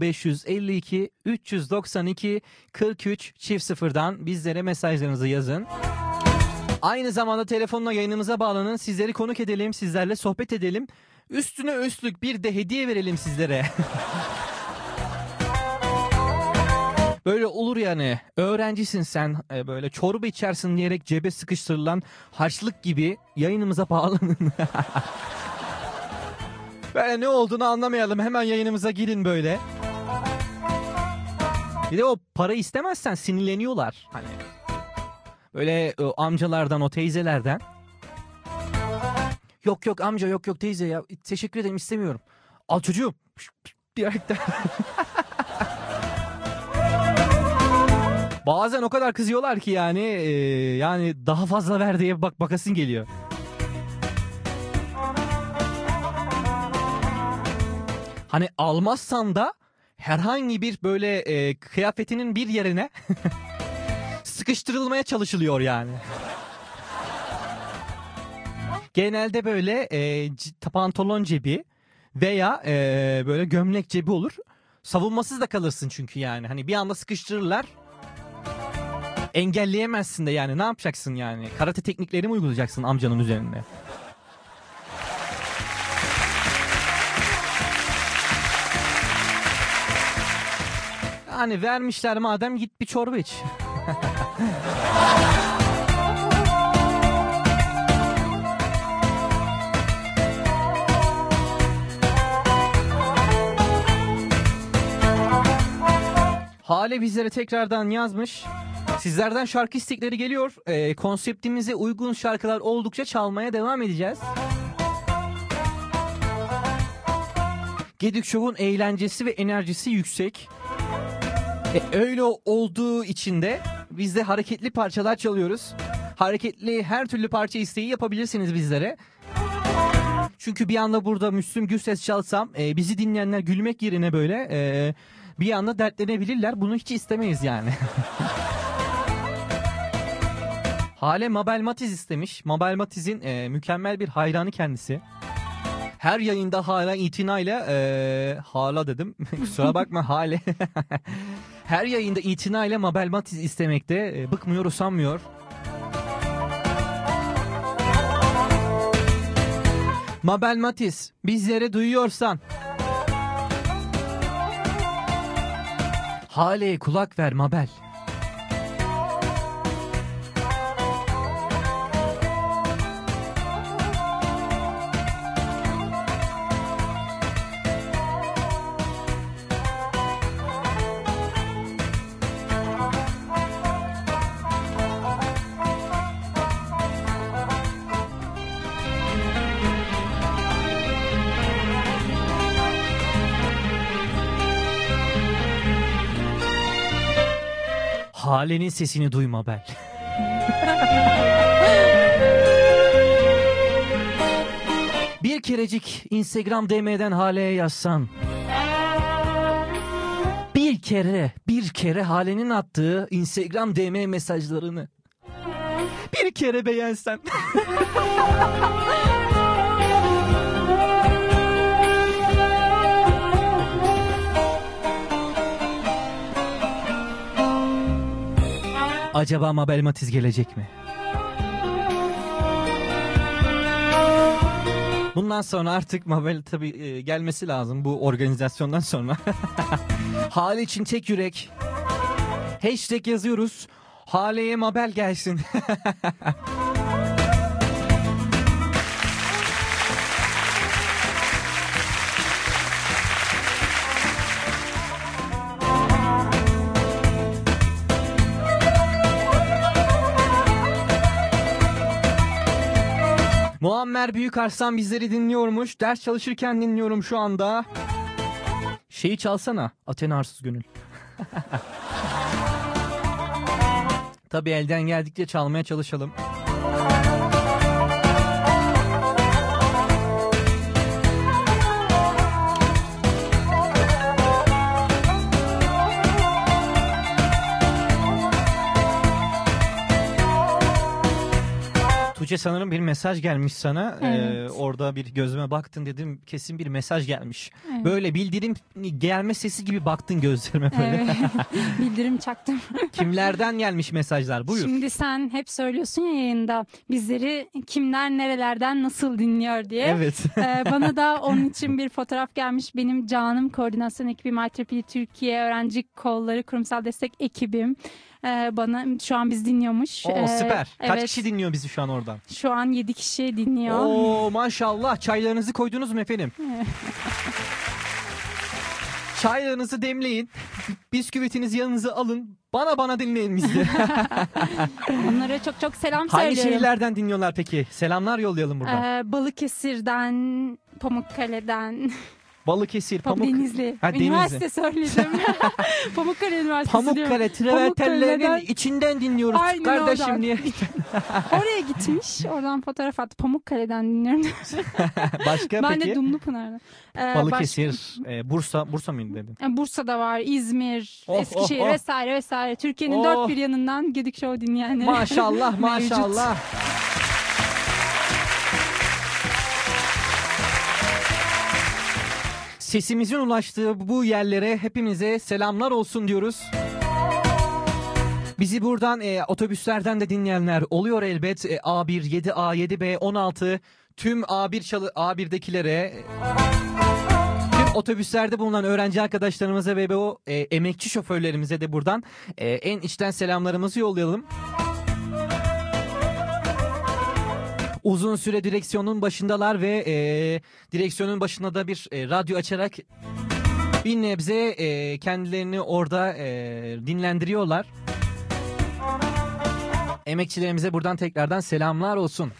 Speaker 1: 0552 392 43 çift sıfırdan bizlere mesajlarınızı yazın. Aynı zamanda telefonla yayınımıza bağlanın sizleri konuk edelim sizlerle sohbet edelim. Üstüne üstlük bir de hediye verelim sizlere. Böyle olur yani öğrencisin sen e, böyle çorba içersin diyerek cebe sıkıştırılan harçlık gibi yayınımıza bağlanın. Böyle ne olduğunu anlamayalım. Hemen yayınımıza girin böyle. Bir de o para istemezsen sinirleniyorlar. Hani böyle e, amcalardan o teyzelerden. Yok yok amca yok yok teyze ya teşekkür ederim istemiyorum. Al çocuğum. Diyerekten. Bazen o kadar kızıyorlar ki yani e, yani daha fazla ver diye bak bakasın geliyor. Hani almazsan da herhangi bir böyle e, kıyafetinin bir yerine sıkıştırılmaya çalışılıyor yani. Genelde böyle e, pantolon cebi veya e, böyle gömlek cebi olur. Savunmasız da kalırsın çünkü yani. Hani bir anda sıkıştırırlar. Engelleyemezsin de yani ne yapacaksın yani? Karate teknikleri mi uygulayacaksın amcanın üzerinde? Yani vermişler madem git bir çorba iç. Hale bizlere tekrardan yazmış. Sizlerden şarkı istekleri geliyor. Ee, konseptimize uygun şarkılar oldukça çalmaya devam edeceğiz. Gedik Show'un eğlencesi ve enerjisi yüksek. E, öyle olduğu için de biz de hareketli parçalar çalıyoruz. Hareketli her türlü parça isteği yapabilirsiniz bizlere. Çünkü bir anda burada Müslüm Gürses çalsam e, bizi dinleyenler gülmek yerine böyle e, bir anda dertlenebilirler. Bunu hiç istemeyiz yani. Hale Mabel Matiz istemiş. Mabel Matiz'in e, mükemmel bir hayranı kendisi. Her yayında hala itinayla e, hala dedim. Kusura bakma hale. Her yayında itinayla Mabel Matiz istemekte. E, bıkmıyor usanmıyor. Mabel Matiz bizleri duyuyorsan Hale'ye kulak ver Mabel. Hale'nin sesini duy Mabel. Bir kerecik Instagram DM'den Hale'ye yazsan. Bir kere, bir kere Hale'nin attığı Instagram DM mesajlarını. Bir kere beğensen. Acaba Mabel Matiz gelecek mi? Bundan sonra artık Mabel tabii e, gelmesi lazım bu organizasyondan sonra. Hale için tek yürek. Hashtag yazıyoruz. Hale'ye Mabel gelsin. Muammer Büyükarslan bizleri dinliyormuş. Ders çalışırken dinliyorum şu anda. Şeyi çalsana. Athena Arsız Gönül. Tabii elden geldikçe çalmaya çalışalım. Tuğçe sanırım bir mesaj gelmiş sana. Ee,
Speaker 4: Evet.
Speaker 1: orada bir gözüme baktın dedim kesin bir mesaj gelmiş.
Speaker 4: Evet.
Speaker 1: Böyle bildirim gelme sesi gibi baktın gözlerime böyle.
Speaker 4: Evet. Bildirim çaktım.
Speaker 1: Kimlerden gelmiş mesajlar? Buyur.
Speaker 4: Şimdi sen hep söylüyorsun ya yayında bizleri kimler nerelerden nasıl dinliyor diye.
Speaker 1: Evet.
Speaker 4: Ee, bana da onun için bir fotoğraf gelmiş. Benim canım koordinasyon ekibim IEEE Türkiye Öğrenci Kolları Kurumsal Destek ekibim. Ee, bana şu an biz dinliyormuş.
Speaker 1: Oo,
Speaker 4: Ee,
Speaker 1: süper. Kaç
Speaker 4: evet,
Speaker 1: kişi dinliyor bizi şu an oradan?
Speaker 4: Şu an 7 kişi dinliyor.
Speaker 1: Oo maşallah. Çaylarınızı koydunuz mu efendim? Çaylarınızı demleyin. Bisküvitinizi yanınıza alın. Bana bana dinleyin bizi.
Speaker 4: Onlara çok çok selam
Speaker 1: Hangi
Speaker 4: söylüyorum.
Speaker 1: şehirlerden dinliyorlar peki? Selamlar yollayalım buradan.
Speaker 4: Ee, Balıkesir'den, Pamukkale'den,
Speaker 1: Balıkesir,
Speaker 4: Pamuk. Denizli.
Speaker 1: Ha, Denizli.
Speaker 4: Üniversite söyledim. Pamukkale Üniversitesi
Speaker 1: Pamukkale travertenlerinin içinden dinliyoruz
Speaker 4: Aynen
Speaker 1: kardeşim
Speaker 4: oradan.
Speaker 1: diye.
Speaker 4: Oraya gitmiş. Oradan fotoğraf attı. Pamukkale'den dinliyorum.
Speaker 1: Başka
Speaker 4: ben
Speaker 1: peki?
Speaker 4: de Dumlupınar'dan. Ee,
Speaker 1: Balıkesir, e, Bursa, Bursa mıydı dedin?
Speaker 4: baş- Bursa'da var, İzmir,
Speaker 1: Oh,
Speaker 4: Eskişehir
Speaker 1: oh, oh.
Speaker 4: vesaire vesaire. Türkiye'nin
Speaker 1: Oh.
Speaker 4: dört bir yanından Gedik Show dinleyenleri.
Speaker 1: Maşallah maşallah. Sesimizin ulaştığı bu yerlere hepimize selamlar olsun diyoruz. Bizi buradan e, otobüslerden de dinleyenler oluyor elbet. E, A1, 7A, 7B, 16 tüm A1 çalı A1'dekilere e, tüm otobüslerde bulunan öğrenci arkadaşlarımıza ve o e, emekçi şoförlerimize de buradan e, en içten selamlarımızı yollayalım. Uzun süre direksiyonun başındalar ve e, direksiyonun başında da bir e, radyo açarak bir nebze e, kendilerini orada e, dinlendiriyorlar. Emekçilerimize buradan tekrardan selamlar olsun.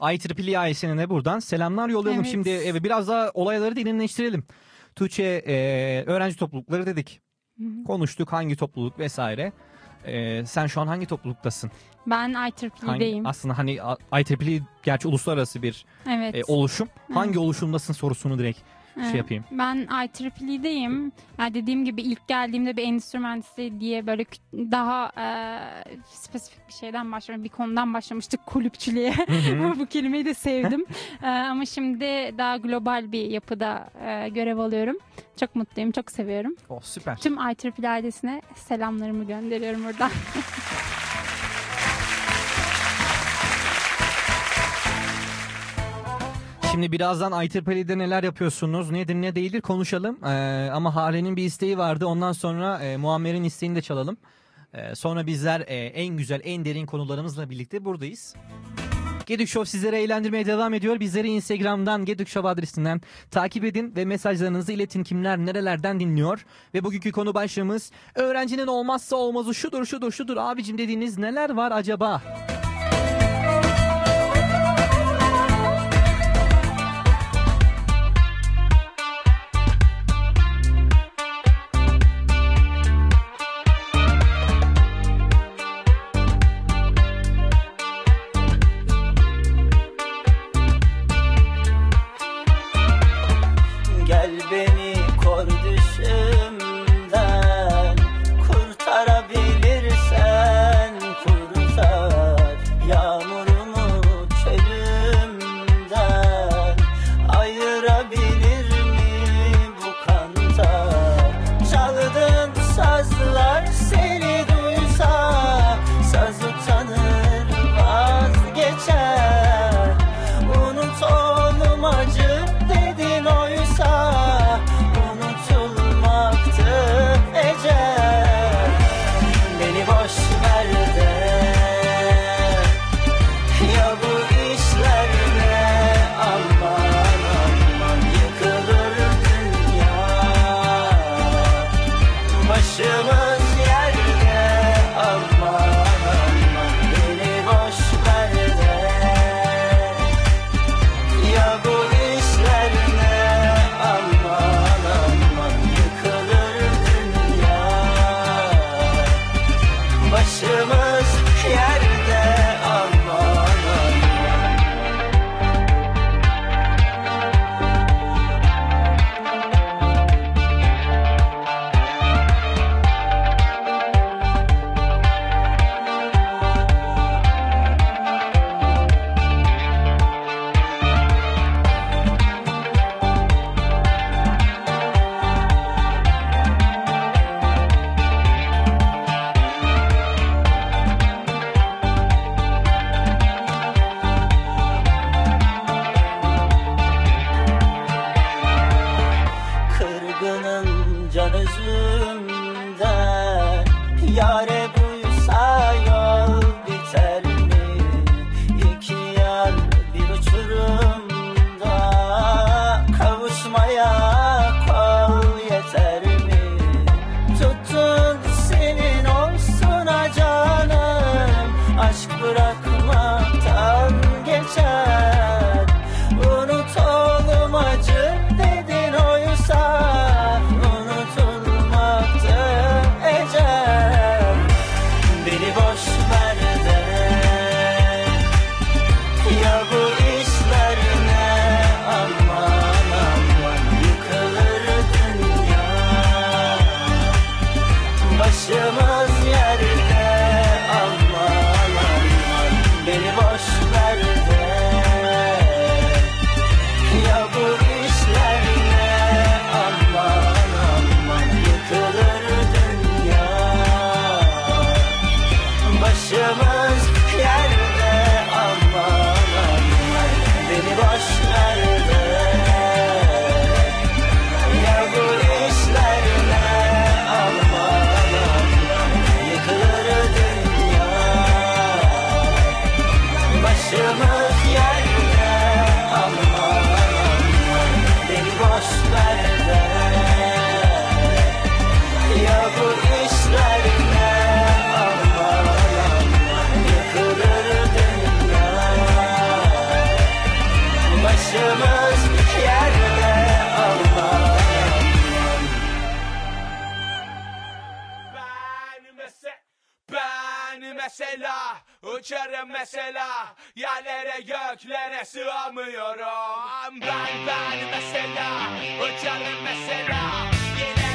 Speaker 1: IEEE ailesine buradan selamlar yollayalım.
Speaker 4: Evet.
Speaker 1: Şimdi evet, biraz daha olayları derinleştirelim. Tuğçe e, öğrenci toplulukları dedik. Konuştuk hangi topluluk vesaire. E, sen şu an hangi topluluktasın?
Speaker 4: Ben
Speaker 1: Hangi,
Speaker 4: IEEE'deyim.
Speaker 1: aslında hani IEEE gerçi uluslararası bir
Speaker 4: Evet.
Speaker 1: e, oluşum. Hangi oluşumdasın sorusunu direkt. Şey yapayım.
Speaker 4: Ben IEEE'deyim. Yani dediğim gibi ilk geldiğimde bir endüstri mühendisi diye böyle daha e, spesifik bir şeyden başlamış, bir konudan başlamıştık kulüpçülüğe. Bu kelimeyi de sevdim. E, ama şimdi daha global bir yapıda e, görev alıyorum. Çok mutluyum, çok seviyorum.
Speaker 1: Oh süper.
Speaker 4: Tüm IEEE ailesine selamlarımı gönderiyorum buradan.
Speaker 1: Şimdi birazdan IEEE'de neler yapıyorsunuz, nedir ne değildir konuşalım. Ee, ama Hale'nin bir isteği vardı. Ondan sonra e, Muammer'in isteğini de çalalım. Ee, sonra bizler e, en güzel, en derin konularımızla birlikte buradayız. Gedik Show sizlere eğlendirmeye devam ediyor. Bizleri Instagram'dan Gedik Show adresinden takip edin ve mesajlarınızı iletin kimler nerelerden dinliyor. Ve bugünkü konu başlığımız öğrencinin olmazsa olmazı şudur şudur şudur abicim dediğiniz neler var acaba?
Speaker 8: mesela Yerlere göklere sığamıyorum. Ben ben mesela Uçarım mesela. Yine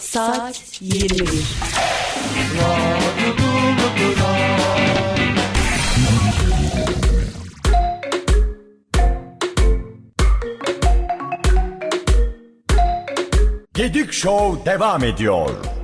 Speaker 2: Saat 21
Speaker 3: Gedik Show devam ediyor.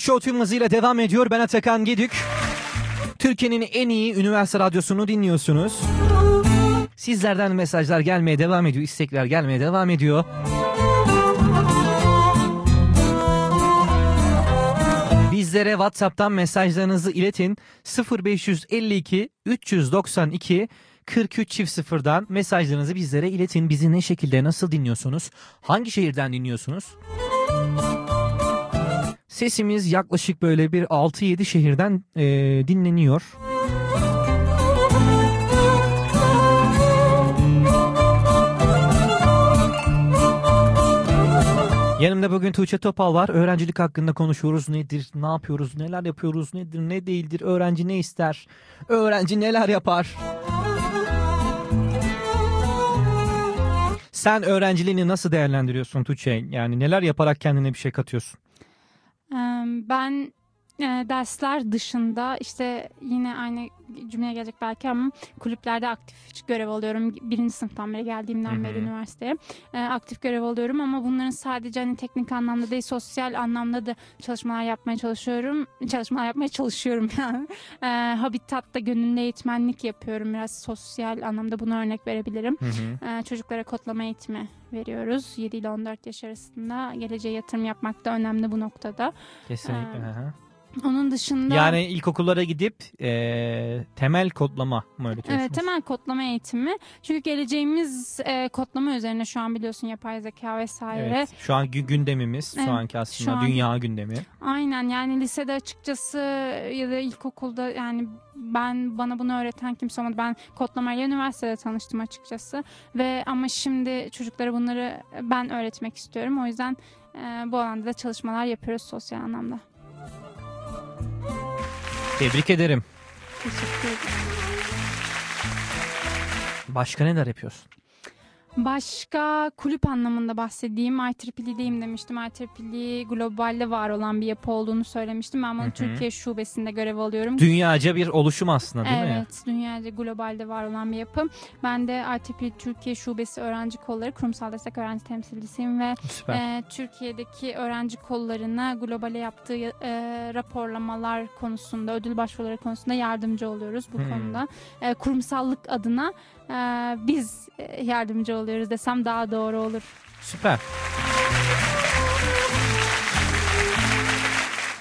Speaker 1: Gedik Show tüm hızıyla devam ediyor. Ben Atakan Gedik. Türkiye'nin en iyi üniversite radyosunu dinliyorsunuz. Sizlerden mesajlar gelmeye devam ediyor. istekler gelmeye devam ediyor. Bizlere WhatsApp'tan mesajlarınızı iletin. 0552 392 43 çift sıfırdan mesajlarınızı bizlere iletin. Bizi ne şekilde nasıl dinliyorsunuz? Hangi şehirden dinliyorsunuz? Sesimiz yaklaşık böyle bir 6-7 şehirden e, dinleniyor. Yanımda bugün Tuğçe Topal var. Öğrencilik hakkında konuşuyoruz. Nedir, ne yapıyoruz, neler yapıyoruz, nedir, ne değildir, öğrenci ne ister, öğrenci neler yapar. Sen öğrenciliğini nasıl değerlendiriyorsun Tuğçe? Yani neler yaparak kendine bir şey katıyorsun?
Speaker 4: Ben e, dersler dışında işte yine aynı cümleye gelecek belki ama kulüplerde aktif görev alıyorum. Birinci sınıftan beri geldiğimden
Speaker 1: Hı hı.
Speaker 4: beri üniversiteye e, aktif görev alıyorum ama bunların sadece hani teknik anlamda değil sosyal anlamda da çalışmalar yapmaya çalışıyorum. Çalışmalar yapmaya çalışıyorum yani. E, Habitat'ta gönüllü eğitmenlik yapıyorum. Biraz sosyal anlamda buna örnek verebilirim. Ee, çocuklara kodlama eğitimi veriyoruz. 7 ile 14 yaş arasında geleceğe yatırım yapmak da önemli bu noktada.
Speaker 1: Kesinlikle.
Speaker 4: Ee. Onun dışında
Speaker 1: Yani ilkokullara gidip e, temel kodlama mı öğretiyorsunuz?
Speaker 4: Evet, temel kodlama eğitimi. Çünkü geleceğimiz e, kodlama üzerine şu an biliyorsun yapay zeka vesaire.
Speaker 1: Evet, şu an gü- gündemimiz,
Speaker 4: Evet,
Speaker 1: şu anki aslında
Speaker 4: şu an-
Speaker 1: dünya gündemi.
Speaker 4: Aynen yani lisede açıkçası ya da ilkokulda yani ben bana bunu öğreten kimse olmadı. Ben kodlamayla üniversitede tanıştım açıkçası. Ve ama şimdi çocuklara bunları ben öğretmek istiyorum. O yüzden e, bu alanda da çalışmalar yapıyoruz sosyal anlamda.
Speaker 1: Tebrik ederim.
Speaker 4: Teşekkür ederim.
Speaker 1: Başka neler yapıyorsun?
Speaker 4: Başka kulüp anlamında bahsedeyim. IEEE'deyim demiştim. IEEE globalde var olan bir yapı olduğunu söylemiştim. Ben
Speaker 1: hı.
Speaker 4: Türkiye şubesinde görev alıyorum.
Speaker 1: Dünyaca bir oluşum aslında değil mi?
Speaker 4: Evet, dünyaca globalde var olan bir yapı. Ben de IEEE Türkiye Şubesi Öğrenci Kolları Kurumsal Destek Öğrenci Temsilcisiyim ve
Speaker 1: Süper.
Speaker 4: e, Türkiye'deki öğrenci kollarına globale yaptığı e, raporlamalar konusunda, ödül başvuruları konusunda yardımcı oluyoruz bu
Speaker 1: Hmm.
Speaker 4: konuda. E, kurumsallık adına e, biz e, yardımcı oluyoruz desem daha doğru olur.
Speaker 1: Süper.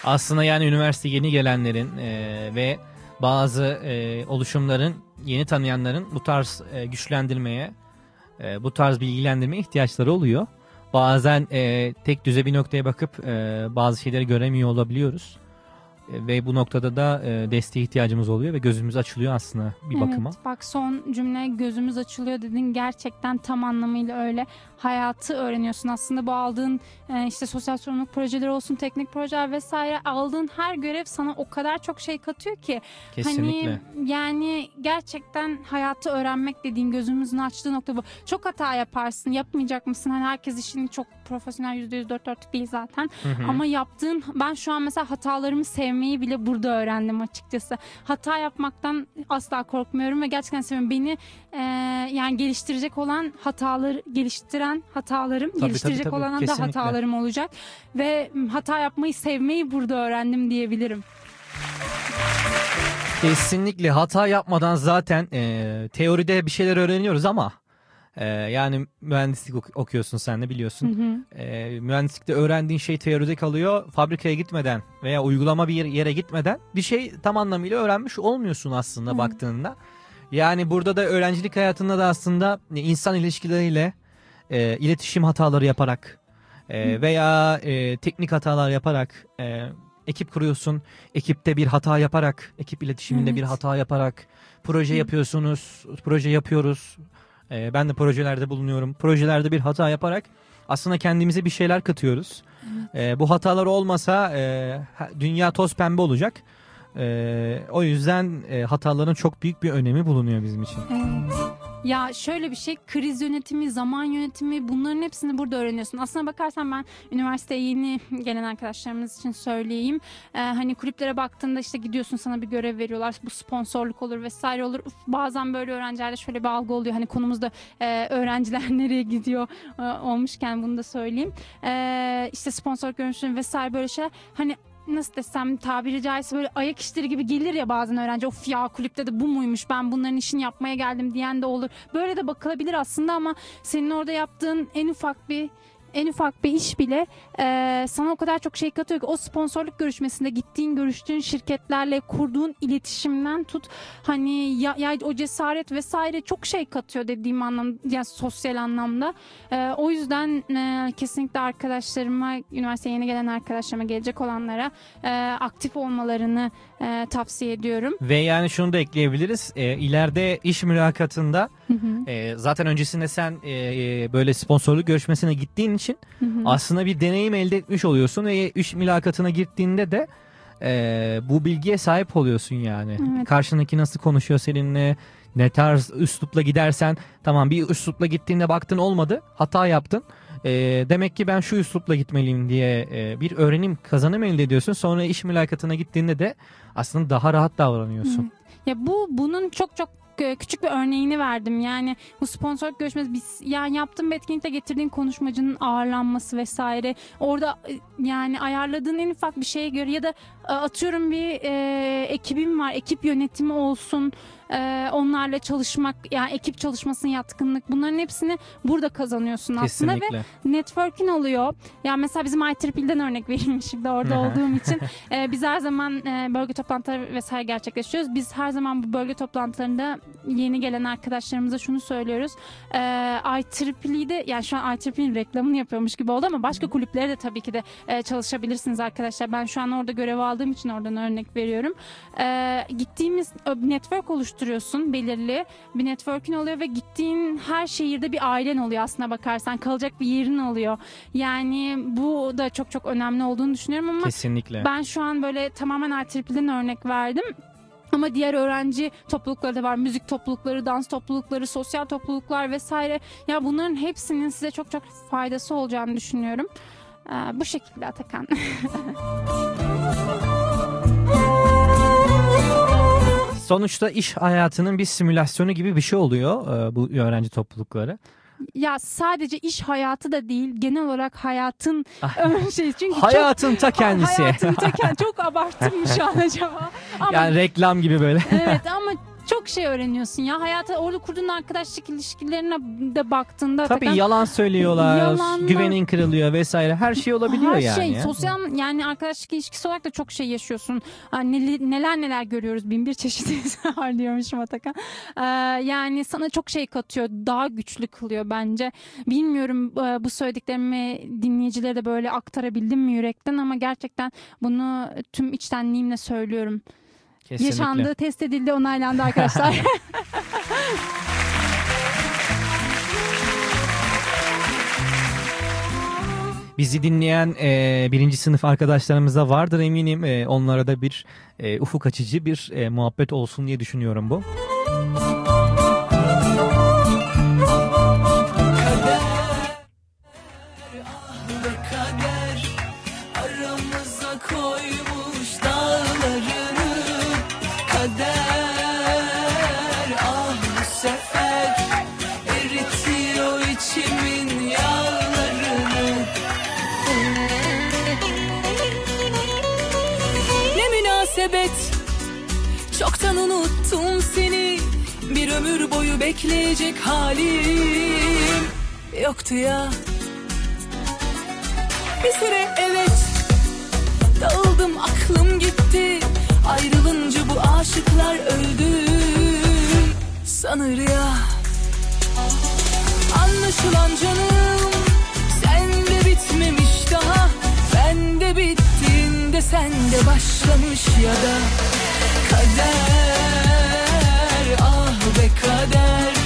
Speaker 1: Aslında yani üniversite yeni gelenlerin e, ve bazı e, oluşumların yeni tanıyanların bu tarz e, güçlendirmeye, e, bu tarz bilgilendirmeye ihtiyaçları oluyor. Bazen e, tek düze bir noktaya bakıp e, bazı şeyleri göremiyor olabiliyoruz. E, ve bu noktada da e, desteğe ihtiyacımız oluyor ve gözümüz açılıyor aslında bir bakıma.
Speaker 4: Evet, bak son cümle gözümüz açılıyor dedin. Gerçekten tam anlamıyla öyle. Hayatı öğreniyorsun. Aslında bu aldığın e, işte sosyal sorumluluk projeleri olsun, teknik projeler vesaire aldığın her görev sana o kadar çok şey katıyor ki.
Speaker 1: Kesinlikle.
Speaker 4: Hani yani gerçekten hayatı öğrenmek dediğin gözümüzün açtığı nokta bu. Çok hata yaparsın, yapmayacak mısın? Hani herkes işini çok profesyonel %100 dört dörtlük değil zaten.
Speaker 1: Hı hı.
Speaker 4: Ama yaptığın ben şu an mesela hatalarımı sevmeyi bile burada öğrendim açıkçası. Hata yapmaktan asla korkmuyorum ve gerçekten seviyorum. Beni e, yani geliştirecek olan hataları geliştiren hatalarım,
Speaker 1: Tabii,
Speaker 4: geliştirecek
Speaker 1: tabii, tabii.
Speaker 4: olan da hatalarım olacak ve hata yapmayı sevmeyi burada öğrendim diyebilirim.
Speaker 1: Kesinlikle hata yapmadan zaten e, teoride bir şeyler öğreniyoruz ama e, yani mühendislik ok- okuyorsun sen de biliyorsun. E, mühendislikte öğrendiğin şey teoride kalıyor. Fabrikaya gitmeden veya uygulama bir yere- yere gitmeden bir şey tam anlamıyla öğrenmiş olmuyorsun aslında
Speaker 4: Hı.
Speaker 1: baktığında. Yani burada da öğrencilik hayatında da aslında insan ilişkileriyle e, iletişim hataları yaparak e, veya e, teknik hatalar yaparak e, ekip kuruyorsun. Ekipte bir hata yaparak, ekip iletişiminde bir
Speaker 4: Evet.
Speaker 1: hata yaparak proje
Speaker 4: Hı.
Speaker 1: yapıyorsunuz, proje yapıyoruz. E, ben de projelerde bulunuyorum. Projelerde bir hata yaparak aslında kendimize bir şeyler katıyoruz. E, bu hatalar olmasa e, dünya toz pembe olacak. E, o yüzden e, hataların çok büyük bir önemi bulunuyor bizim için.
Speaker 4: Evet. Ya şöyle bir şey kriz yönetimi, zaman yönetimi bunların hepsini burada öğreniyorsun. Aslına bakarsan ben üniversiteye yeni gelen arkadaşlarımız için söyleyeyim. Ee, hani kulüplere baktığında işte gidiyorsun sana bir görev veriyorlar. Bu sponsorluk olur vesaire olur. Uf, bazen böyle öğrencilerde şöyle bir algı oluyor. Hani konumuzda e, öğrenciler nereye gidiyor e, olmuşken bunu da söyleyeyim. E, işte sponsorluk görüşleri vesaire böyle şeyler. Hani nasıl desem tabiri caizse böyle ayak işleri gibi gelir ya bazen öğrenci of ya kulüpte de bu muymuş ben bunların işini yapmaya geldim diyen de olur. Böyle de bakılabilir aslında ama senin orada yaptığın en ufak bir en ufak bir iş bile e, sana o kadar çok şey katıyor ki o sponsorluk görüşmesinde gittiğin görüştüğün şirketlerle kurduğun iletişimden tut hani ya, ya o cesaret vesaire çok şey katıyor dediğim anlamda yani sosyal anlamda. E, o yüzden e, kesinlikle arkadaşlarıma üniversiteye yeni gelen arkadaşlarıma gelecek olanlara e, aktif olmalarını e, tavsiye ediyorum.
Speaker 1: Ve yani şunu da ekleyebiliriz. E, ileride iş mülakatında e, zaten öncesinde sen e, e, böyle sponsorluk görüşmesine gittiğin için aslında bir deneyim elde etmiş oluyorsun ve iş mülakatına gittiğinde de e, bu bilgiye sahip oluyorsun yani.
Speaker 4: Evet.
Speaker 1: Karşındaki nasıl konuşuyor seninle, ne tarz üslupla gidersen tamam bir üslupla gittiğinde baktın olmadı, hata yaptın. E, demek ki ben şu üslupla gitmeliyim diye e, bir öğrenim kazanım elde ediyorsun. Sonra iş mülakatına gittiğinde de aslında daha rahat davranıyorsun.
Speaker 4: Ya bu bunun çok çok e, küçük bir örneğini verdim. Yani bu sponsorluk görüşmesi biz yani yaptığım bir etkinlikte getirdiğin konuşmacının ağırlanması vesaire. Orada e, yani ayarladığın en ufak bir şeye göre ya da atıyorum bir e, ekibim var. Ekip yönetimi olsun. e, onlarla çalışmak yani ekip çalışmasına yatkınlık bunların hepsini burada kazanıyorsun aslında ve
Speaker 1: Kesinlikle.
Speaker 4: networking oluyor. Yani mesela bizim IEEE'den örnek vereyim şimdi orada olduğum için. Ee, biz her zaman e, bölge toplantıları vesaire gerçekleştiriyoruz. Biz her zaman bu bölge toplantılarında yeni gelen arkadaşlarımıza şunu söylüyoruz. Ee, IEEE'de yani şu an IEEE'nin reklamını yapıyormuş gibi oldu ama başka kulüplere de tabii ki de e, çalışabilirsiniz arkadaşlar. Ben şu an orada görev aldığım için oradan örnek veriyorum. Ee, gittiğimiz network oluşturuyorsun belirli bir network'ün oluyor ve gittiğin her şehirde bir ailen oluyor aslına bakarsan kalacak bir yerin oluyor. Yani bu da çok çok önemli olduğunu düşünüyorum ama
Speaker 1: Kesinlikle.
Speaker 4: ben şu an böyle tamamen IEEE'den örnek verdim. Ama diğer öğrenci toplulukları da var. Müzik toplulukları, dans toplulukları, sosyal topluluklar vesaire. Ya bunların hepsinin size çok çok faydası olacağını düşünüyorum. Ee, bu şekilde Atakan.
Speaker 1: Sonuçta iş hayatının bir simülasyonu gibi bir şey oluyor e, bu öğrenci toplulukları.
Speaker 4: ya sadece iş hayatı da değil, genel olarak hayatın şey çünkü çok
Speaker 1: Hayatın ta kendisi.
Speaker 4: Hayatın ta kend- çok abarttım şu an acaba? Ama
Speaker 1: yani reklam gibi böyle.
Speaker 4: evet ama çok şey öğreniyorsun ya. Hayata orada kurduğun arkadaşlık ilişkilerine de baktığında
Speaker 1: Tabii
Speaker 4: Atakan,
Speaker 1: yalan söylüyorlar,
Speaker 4: Yalanlar.
Speaker 1: güvenin kırılıyor vesaire. Her şey olabiliyor
Speaker 4: her
Speaker 1: yani.
Speaker 4: şey
Speaker 1: ya.
Speaker 4: sosyal yani arkadaşlık ilişkisi olarak da çok şey yaşıyorsun. Neler neler, neler görüyoruz bin bir çeşit var diyormuşum Atakan. Ee, yani sana çok şey katıyor. Daha güçlü kılıyor bence. Bilmiyorum bu söylediklerimi dinleyicilere de böyle aktarabildim mi yürekten ama gerçekten bunu tüm içtenliğimle söylüyorum.
Speaker 1: Kesinlikle.
Speaker 4: Yaşandı, test edildi, onaylandı arkadaşlar.
Speaker 1: Bizi dinleyen e, birinci sınıf arkadaşlarımız da vardır eminim. E, onlara da bir e, ufuk açıcı bir e, muhabbet olsun diye düşünüyorum bu.
Speaker 9: Münasebet çoktan unuttum seni. Bir ömür boyu bekleyecek halim yoktu ya. Bir süre evet Dağıldım aklım gitti. Ayrılınca bu aşıklar öldü Sanır ya. Anlaşılan canım Sende bitmemiş daha. Bende bittiğinde sende başlamış ya da Kader ah be kader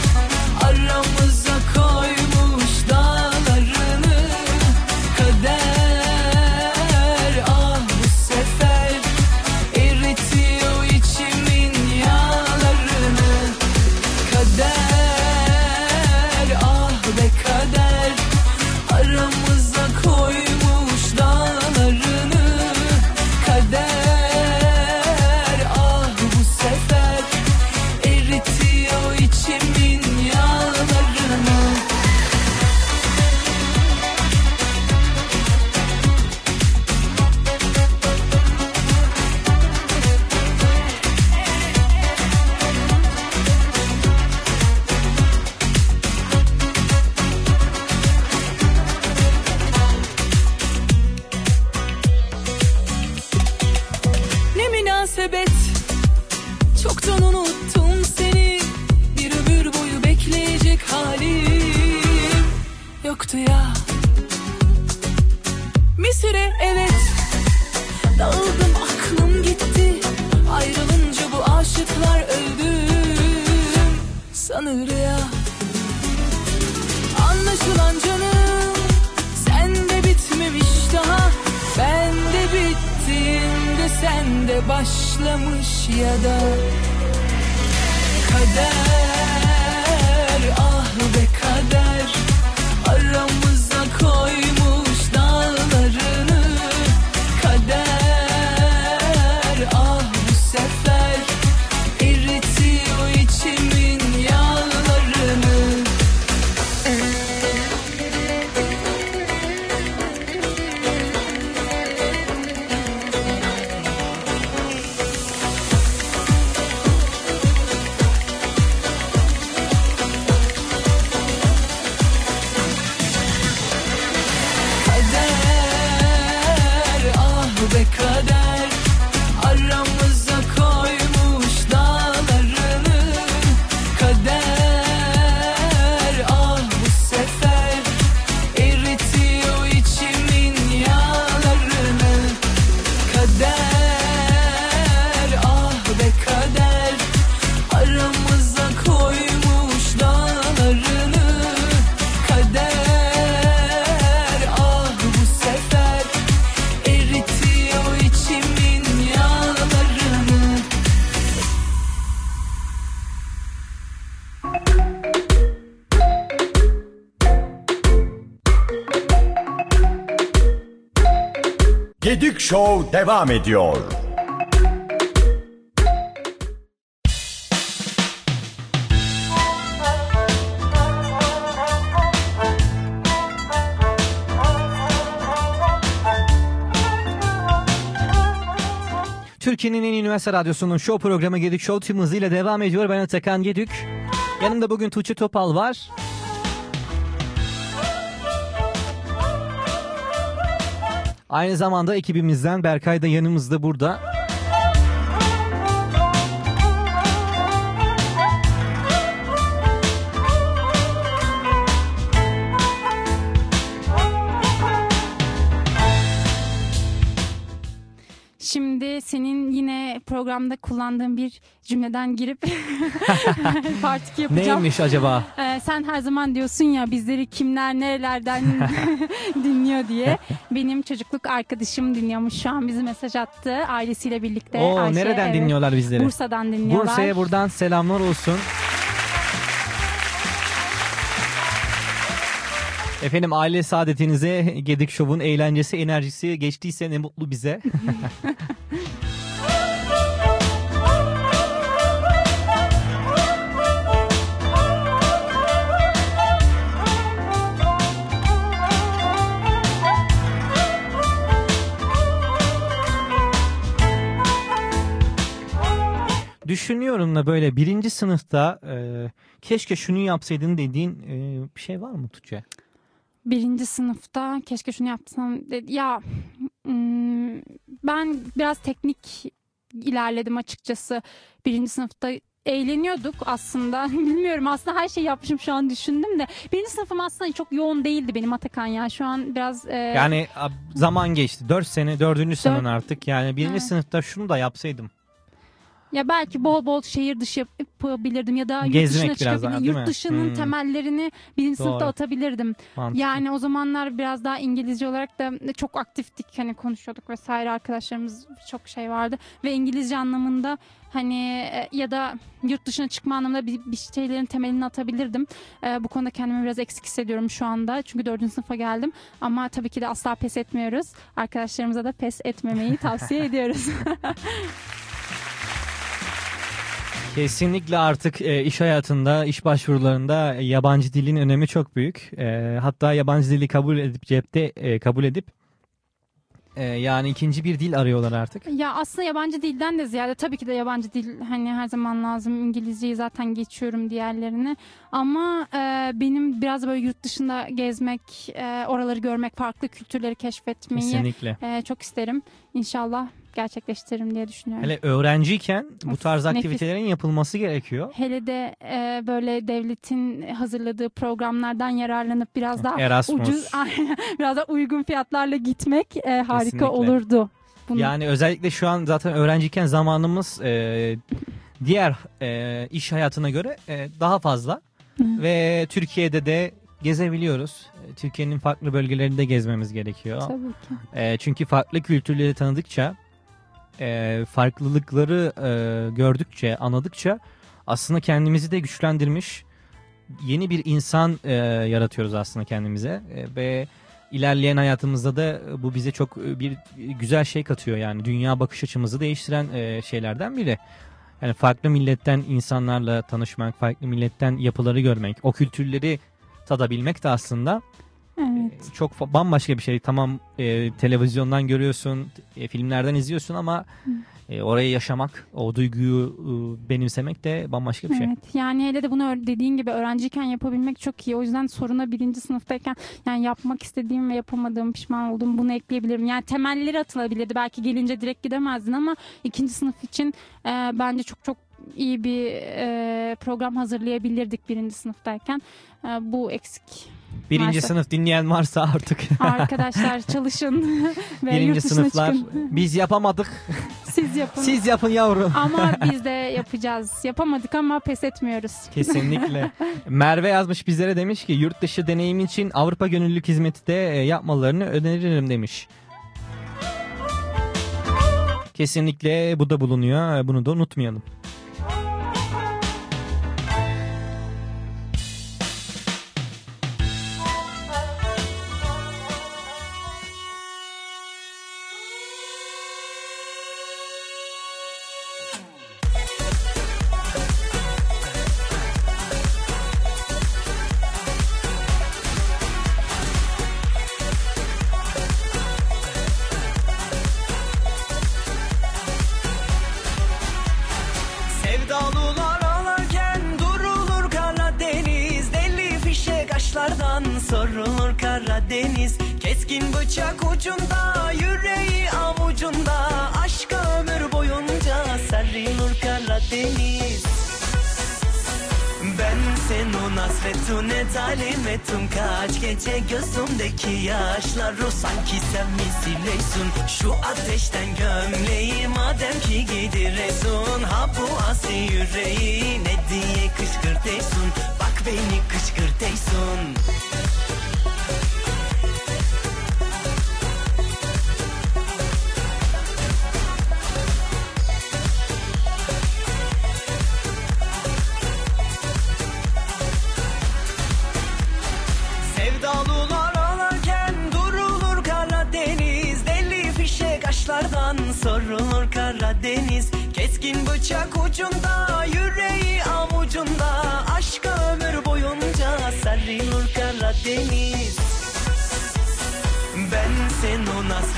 Speaker 3: devam ediyor.
Speaker 1: Türkiye'nin en üniversite radyosunun show programı Gedik Show tüm hızıyla devam ediyor. Ben Atakan Gedük. Yanımda bugün Tuğçe Topal var. Aynı zamanda ekibimizden Berkay da yanımızda burada.
Speaker 4: Programda kullandığın bir cümleden girip part 2 yapacağım.
Speaker 1: Neymiş acaba?
Speaker 4: Ee, sen her zaman diyorsun ya bizleri kimler nerelerden dinliyor diye. Benim çocukluk arkadaşım dinliyormuş şu an bizi mesaj attı ailesiyle birlikte.
Speaker 1: Oo,
Speaker 4: Ayşe,
Speaker 1: nereden
Speaker 4: evet.
Speaker 1: dinliyorlar bizleri?
Speaker 4: Bursa'dan dinliyorlar.
Speaker 1: Bursa'ya buradan selamlar olsun. Efendim aile saadetinize Gedik Show'un eğlencesi, enerjisi geçtiyse ne mutlu bize. Düşünüyorum da böyle birinci sınıfta e, keşke şunu yapsaydın dediğin e, bir şey var mı Tuğçe?
Speaker 4: Birinci sınıfta keşke şunu yapsam. dedi. Ya hmm, ben biraz teknik ilerledim açıkçası. Birinci sınıfta eğleniyorduk aslında. Bilmiyorum aslında her şeyi yapmışım şu an düşündüm de. Birinci sınıfım aslında çok yoğun değildi benim Atakan ya. Şu an biraz... e,
Speaker 1: Yani zaman geçti. 4 sene, 4. sınıfın artık. Yani birinci
Speaker 4: Evet.
Speaker 1: sınıfta şunu da yapsaydım.
Speaker 4: Ya belki bol bol şehir dışı yap- yapabilirdim ya da yurt
Speaker 1: Gezmek
Speaker 4: dışına
Speaker 1: biraz daha,
Speaker 4: çıkabilirdim.
Speaker 1: değil
Speaker 4: Yurt
Speaker 1: mi?
Speaker 4: dışının
Speaker 1: Hmm.
Speaker 4: temellerini birinci sınıfta
Speaker 1: Doğru.
Speaker 4: atabilirdim.
Speaker 1: Mantıklı.
Speaker 4: Yani o zamanlar biraz daha İngilizce olarak da çok aktiftik hani konuşuyorduk vesaire arkadaşlarımız çok şey vardı ve İngilizce anlamında hani e, ya da yurt dışına çıkma anlamında bir, bir şeylerin temelini atabilirdim. E, bu konuda kendimi biraz eksik hissediyorum şu anda çünkü dördüncü sınıfa geldim ama tabii ki de asla pes etmiyoruz. Arkadaşlarımıza da pes etmemeyi tavsiye ediyoruz.
Speaker 1: Kesinlikle artık e, iş hayatında, iş başvurularında yabancı dilin önemi çok büyük. E, hatta yabancı dili kabul edip cepte e, kabul edip e, yani ikinci bir dil arıyorlar artık.
Speaker 4: Ya aslında yabancı dilden de ziyade tabii ki de yabancı dil hani her zaman lazım. İngilizceyi zaten geçiyorum diğerlerini. Ama e, benim biraz böyle yurt dışında gezmek, e, oraları görmek, farklı kültürleri keşfetmeyi
Speaker 1: Kesinlikle.
Speaker 4: e, çok isterim. İnşallah gerçekleştiririm diye düşünüyorum.
Speaker 1: Hele öğrenciyken bu tarz
Speaker 4: nefis.
Speaker 1: aktivitelerin yapılması gerekiyor.
Speaker 4: Hele de e, böyle devletin hazırladığı programlardan yararlanıp biraz daha
Speaker 1: Erasmus.
Speaker 4: ucuz, biraz daha uygun fiyatlarla gitmek e, harika
Speaker 1: Kesinlikle.
Speaker 4: olurdu. Bunu-
Speaker 1: Yani özellikle şu an zaten öğrenciyken zamanımız e, diğer e, iş hayatına göre e, daha fazla
Speaker 4: Hı.
Speaker 1: ve Türkiye'de de gezebiliyoruz. E, Türkiye'nin farklı bölgelerinde gezmemiz gerekiyor.
Speaker 4: Tabii ki.
Speaker 1: E, çünkü farklı kültürleri tanıdıkça, e, farklılıkları e, gördükçe, anladıkça aslında kendimizi de güçlendirmiş yeni bir insan e, yaratıyoruz aslında kendimize E, ve ilerleyen hayatımızda da bu bize çok e, bir güzel şey katıyor yani dünya bakış açımızı değiştiren e, şeylerden biri. Yani farklı milletten insanlarla tanışmak, farklı milletten yapıları görmek, o kültürleri tadabilmek de aslında
Speaker 4: Evet.
Speaker 1: çok fa- bambaşka bir şey. Tamam e, televizyondan görüyorsun, e, filmlerden izliyorsun ama e, orayı yaşamak, o duyguyu e, benimsemek de bambaşka bir şey.
Speaker 4: Evet yani hele de bunu dediğin gibi öğrenciyken yapabilmek çok iyi. O yüzden soruna birinci sınıftayken yani yapmak istediğim ve yapamadığım pişman olduğum bunu ekleyebilirim. Yani temelleri atılabilirdi. Belki gelince direkt gidemezdin ama ikinci sınıf için e, bence çok çok iyi bir e, program hazırlayabilirdik birinci sınıftayken. E, bu eksik.
Speaker 1: Birinci
Speaker 4: Maalesef.
Speaker 1: sınıf dinleyen varsa artık
Speaker 4: Arkadaşlar çalışın ve
Speaker 1: birinci sınıflar
Speaker 4: çıkın.
Speaker 1: biz yapamadık.
Speaker 4: Siz yapın.
Speaker 1: Siz yapın yavrum.
Speaker 4: Ama biz de yapacağız. Yapamadık ama pes etmiyoruz.
Speaker 1: Kesinlikle. Merve yazmış bizlere demiş ki yurt dışı deneyim için Avrupa Gönüllülük Hizmeti de e, yapmalarını öneririm demiş. Kesinlikle bu da bulunuyor. E, Bunu da unutmayalım.
Speaker 10: Yaşları Sanki sen misileysun Şu ateşten gömleği Madem ki gidiresun Ha bu asi yüreği Ne diye kışkırteysun Bak beni kışkırteysun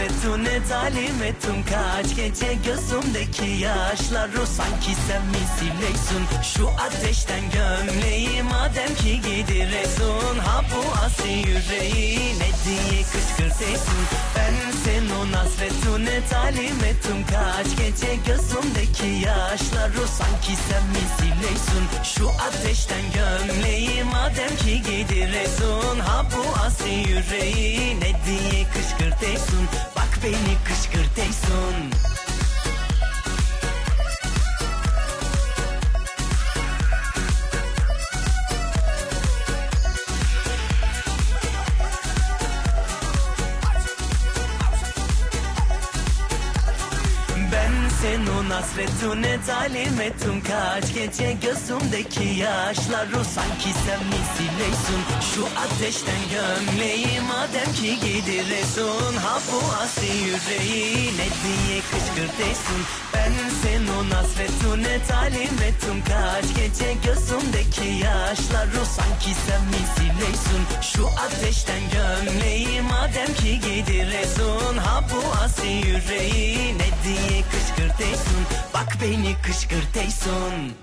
Speaker 10: में तूने जाली में ettim Kaç gece gözümdeki yaşları Sanki sen misileysun Şu ateşten gömleği Madem ki gidiresun Ha bu asi yüreği Ne diye kışkırteysun Ben senin hasretine talim ettim Kaç gece gözümdeki yaşları Sanki sen misileysun Şu ateşten gömleği Madem ki gidiresun Ha bu asi yüreği Ne diye kışkırteysun Bak beni kışkırteysun senin hasretine talim ettim Kaç gece gözümdeki yaşları Sanki sen misileysun Şu ateşten gömleği Madem ki gidiresun. Ha bu asi yüreği Ne diye kışkırteysun Ben senin hasretine talim ettim Kaç gece gözümdeki yaşları Sanki sen misileysun Şu ateşten gömleği Madem ki gidiresun Ha bu asi yüreği Ne diye kışkırteysun Bak beni kışkırteysun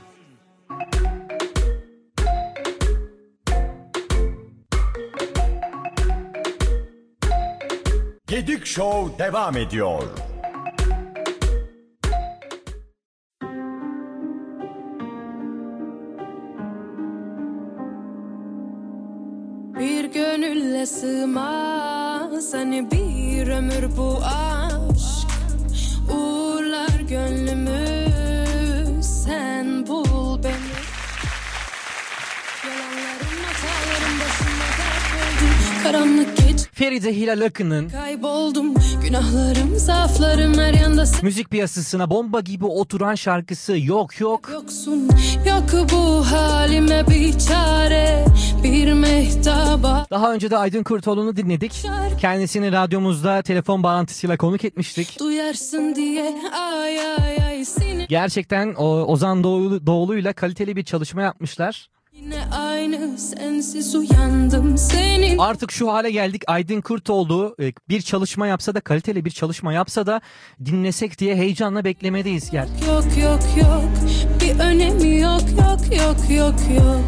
Speaker 3: Gedik Show devam ediyor.
Speaker 11: Sığmaz. Hani bir ömür bu aşk. Uğurlar gönlümü Sen bul beni Karanlık gece
Speaker 1: Feride Hilal Akın'ın
Speaker 11: kayboldum Günahlarım zaaflarım her yanda
Speaker 1: müzik piyasasına bomba gibi oturan şarkısı Yok Yok.
Speaker 11: yoksun Yok bu halime bir çare Bir mehtaba
Speaker 1: Daha önce de Aydın Kurtoğlu'nu dinledik. Kendisini radyomuzda telefon bağlantısıyla konuk etmiştik.
Speaker 11: Duyarsın diye ay ay ay seni
Speaker 1: Gerçekten o Ozan Doğulu, Doğulu'yla kaliteli bir çalışma yapmışlar.
Speaker 11: Aynı sensiz uyandım senin.
Speaker 1: Artık şu hale geldik. Aydın Kurtoğlu e, bir çalışma yapsa da kaliteli bir çalışma yapsa da dinlesek diye heyecanla beklemedeyiz. Gel.
Speaker 11: Yok yok yok. Bir önemi yok yok yok yok yok.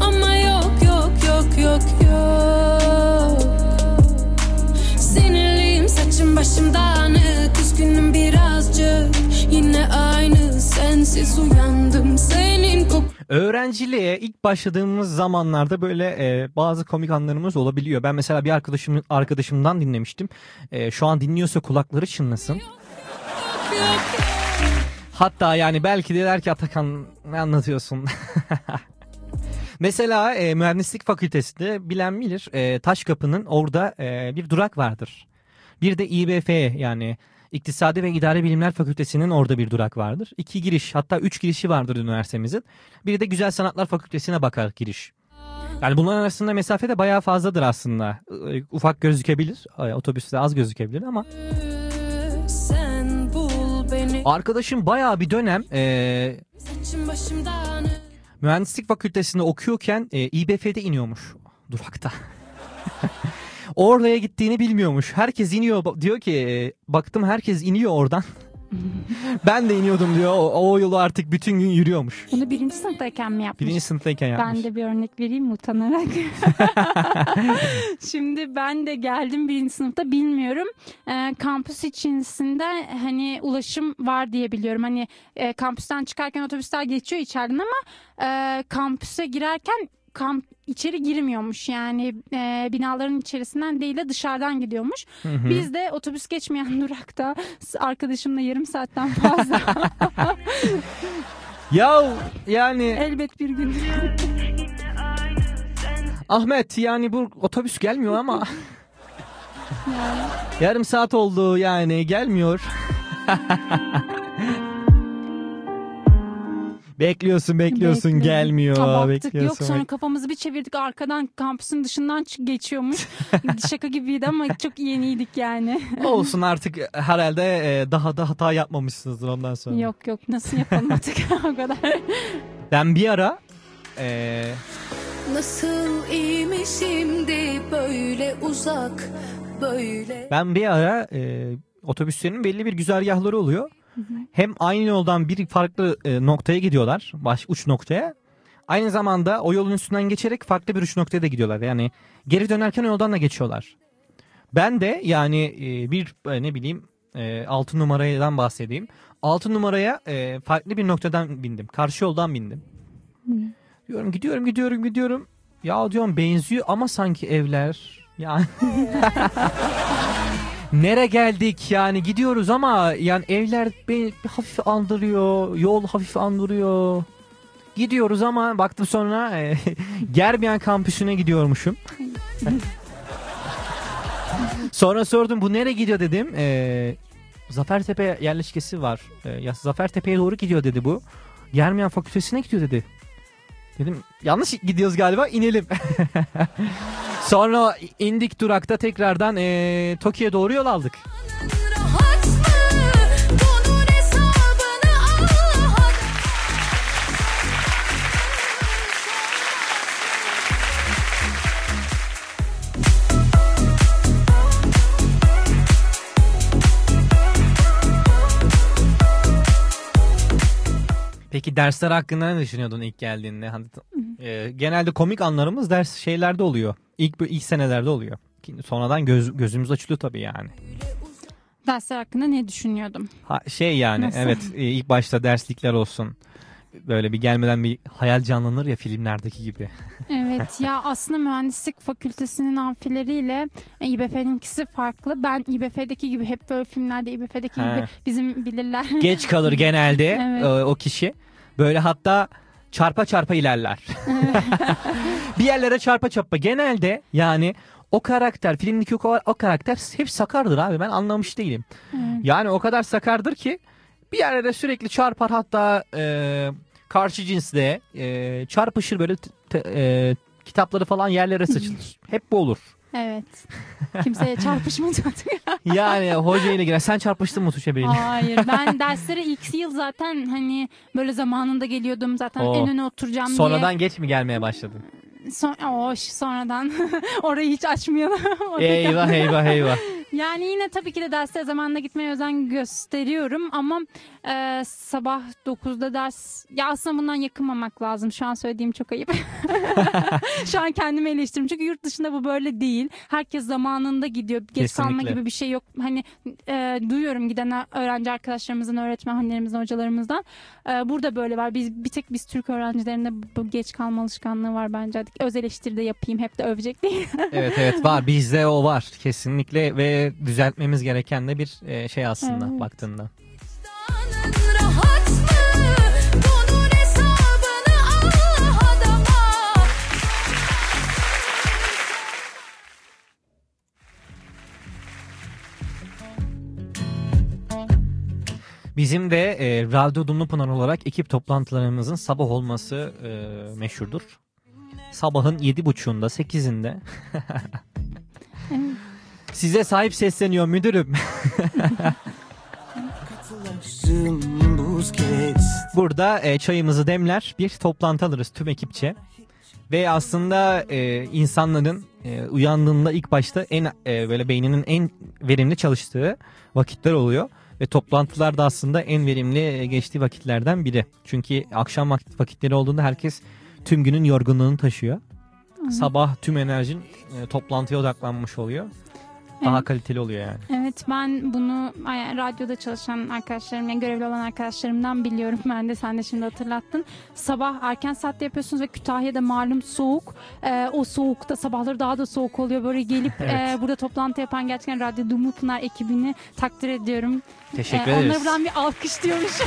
Speaker 11: Ama yok yok yok yok yok. Sinirliyim saçım başım dağınık. Üzgünüm birazcık. Yine aynı sensiz uyandım senin. kok
Speaker 1: Öğrenciliğe ilk başladığımız zamanlarda böyle e, bazı komik anlarımız olabiliyor. Ben mesela bir arkadaşım arkadaşımdan dinlemiştim. E, şu an dinliyorsa kulakları çınlasın. Hatta yani belki de der ki Atakan ne anlatıyorsun? Mesela e, mühendislik fakültesinde bilen bilir e, Taşkapı'nın orada e, bir durak vardır. Bir de İBF yani İktisadi ve İdare Bilimler Fakültesinin orada bir durak vardır. İki giriş hatta üç girişi vardır üniversitemizin. Biri de Güzel Sanatlar Fakültesine bakar giriş. Yani bunların arasında mesafe de bayağı fazladır aslında. E, Ufak gözükebilir. Otobüste az gözükebilir ama. Arkadaşım bayağı bir dönem e, mühendislik fakültesinde okuyorken e, İBF'de iniyormuş durakta. Oraya gittiğini bilmiyormuş. Herkes iniyor diyor ki e, baktım herkes iniyor oradan. ben de iniyordum diyor. O, o yolu artık bütün gün yürüyormuş.
Speaker 4: Bunu birinci sınıftayken mi yapmış?
Speaker 1: Birinci sınıftayken yapmış.
Speaker 4: Ben de bir örnek vereyim utanarak? Şimdi ben de geldim birinci sınıfta bilmiyorum. Ee, kampüs içerisinde hani ulaşım var diye biliyorum. Hani e, kampüsten çıkarken otobüsler geçiyor içeriden ama e, kampüse girerken kamp içeri girmiyormuş yani e, binaların içerisinden değil de dışarıdan gidiyormuş. Biz de otobüs geçmeyen durakta arkadaşımla yarım saatten fazla
Speaker 1: Ya yani
Speaker 4: elbet bir gün
Speaker 1: Ahmet yani bu otobüs gelmiyor ama yarım saat oldu yani gelmiyor. Bekliyorsun bekliyorsun
Speaker 4: Bekledim.
Speaker 1: gelmiyor
Speaker 4: Ha, baktık
Speaker 1: bekliyorsun.
Speaker 4: yok sonra kafamızı bir çevirdik arkadan kampüsün dışından çık- geçiyormuş. Şaka gibiydi ama çok yeniydik yani.
Speaker 1: Olsun artık herhalde e, daha da hata yapmamışsınızdır ondan sonra.
Speaker 4: yok yok nasıl yapalım artık o kadar.
Speaker 1: Ben bir ara e,
Speaker 11: Nasıl iyi mi şimdi böyle uzak böyle
Speaker 1: ben bir ara e, otobüslerin belli bir güzergahları oluyor. Hem aynı yoldan bir farklı e, noktaya gidiyorlar. Baş uç noktaya. Aynı zamanda o yolun üstünden geçerek farklı bir uç noktaya da gidiyorlar. Yani geri dönerken yoldan da geçiyorlar. Ben de yani e, bir e, ne bileyim e, 6 numaradan bahsedeyim. 6 numaraya farklı bir noktadan bindim. Karşı yoldan bindim. Diyorum gidiyorum gidiyorum gidiyorum. Ya diyorum benziyor ama sanki evler. Yani Nere geldik yani gidiyoruz ama yani evler beni hafif andırıyor, yol hafif andırıyor. Gidiyoruz ama baktım sonra e, Germiyan kampüsüne gidiyormuşum. sonra sordum bu nereye gidiyor dedim. E, Zafertepe yerleşkesi var. E, ya Zafertepe'ye doğru gidiyor dedi bu. Germiyan fakültesine gidiyor dedi. Dedim yanlış gidiyoruz galiba inelim. Sonra indik durakta tekrardan e, Tokyo'ya doğru yol aldık. Peki dersler hakkında ne düşünüyordun ilk geldiğinde? Hani, e, genelde komik anlarımız ders şeylerde oluyor. İlk ilk senelerde oluyor. Sonradan göz, gözümüz açılıyor tabii yani.
Speaker 4: Dersler hakkında ne düşünüyordum?
Speaker 1: Ha, şey yani
Speaker 4: Nasıl?
Speaker 1: evet e, ilk başta derslikler olsun. Böyle bir gelmeden bir hayal canlanır ya filmlerdeki gibi.
Speaker 4: Evet ya aslında mühendislik fakültesinin amfileriyle İBF'ninkisi farklı. Ben İBF'deki gibi hep böyle filmlerde İBF'deki
Speaker 1: He.
Speaker 4: gibi bizim bilirler.
Speaker 1: Geç kalır genelde
Speaker 4: Evet.
Speaker 1: e, o kişi. Böyle hatta çarpa çarpa ilerler. bir yerlere çarpa çarpa. Genelde yani o karakter, filmdeki o, o karakter hep sakardır abi. Ben anlamış değilim.
Speaker 4: Evet.
Speaker 1: Yani o kadar sakardır ki bir yerlere sürekli çarpar hatta e, karşı cinsle e, çarpışır böyle t- t- e, kitapları falan yerlere saçılır. Hep bu olur.
Speaker 4: Evet. Kimseye çarpışmayacak.
Speaker 1: Yani hoca ile girer. Sen çarpıştın mı Tuğçe Bey'le?
Speaker 4: Hayır ben derslere ilk yıl zaten hani böyle zamanında geliyordum zaten
Speaker 1: Oo.
Speaker 4: en öne oturacağım
Speaker 1: Sonradan geç mi gelmeye başladın?
Speaker 4: diye. Son, Oş, sonradan orayı hiç açmayalım. O tek-
Speaker 1: eyvah eyvah eyvah.
Speaker 4: Yani yine tabii ki de derslere zamanında gitmeye özen gösteriyorum ama e, sabah 9'da ders ya aslında bundan yakınmamak lazım. Şu an söylediğim çok ayıp. Şu an kendimi eleştiriyorum. Çünkü yurt dışında bu böyle değil. Herkes zamanında gidiyor. Geç kalma
Speaker 1: Kesinlikle.
Speaker 4: gibi bir şey yok. Hani e, duyuyorum giden öğrenci arkadaşlarımızdan, öğretmenlerimizden, hocalarımızdan. E, burada böyle var. Biz bir tek biz Türk öğrencilerinde bu geç kalma alışkanlığı var bence. Öz eleştiri de yapayım. Hep de övecek değil.
Speaker 1: Evet evet var bizde o var kesinlikle ve düzeltmemiz gereken de bir e, şey aslında
Speaker 4: Evet.
Speaker 1: baktığında. Bizim de e, Radyo Dumlupınar olarak ekip toplantılarımızın sabah olması e, meşhurdur. Sabahın yedi buçuğunda, sekizinde. Size sahip sesleniyor müdürüm. Burada e, çayımızı demler, bir toplantı alırız tüm ekipçe. Ve aslında e, insanların e, uyandığında ilk başta en e, böyle beyninin en verimli çalıştığı vakitler oluyor. Ve toplantılar da aslında en verimli e, geçtiği vakitlerden biri. Çünkü akşam vakit, vakitleri olduğunda herkes tüm günün yorgunluğunu taşıyor. Sabah tüm enerjin e, toplantıya odaklanmış oluyor. Daha
Speaker 4: Evet.
Speaker 1: kaliteli oluyor yani.
Speaker 4: Evet ben bunu radyoda çalışan arkadaşlarım, yani görevli olan arkadaşlarımdan biliyorum. Ben de sen de şimdi hatırlattın. Sabah erken saatte yapıyorsunuz ve Kütahya'da malum soğuk. Ee, o soğukta sabahları daha da soğuk oluyor. Böyle gelip
Speaker 1: Evet.
Speaker 4: e, burada toplantı yapan gerçekten Radyo Dumlupınar ekibini takdir ediyorum.
Speaker 1: Teşekkür
Speaker 4: Ee,
Speaker 1: ederiz.
Speaker 4: Onlara buradan bir alkış diyormuş.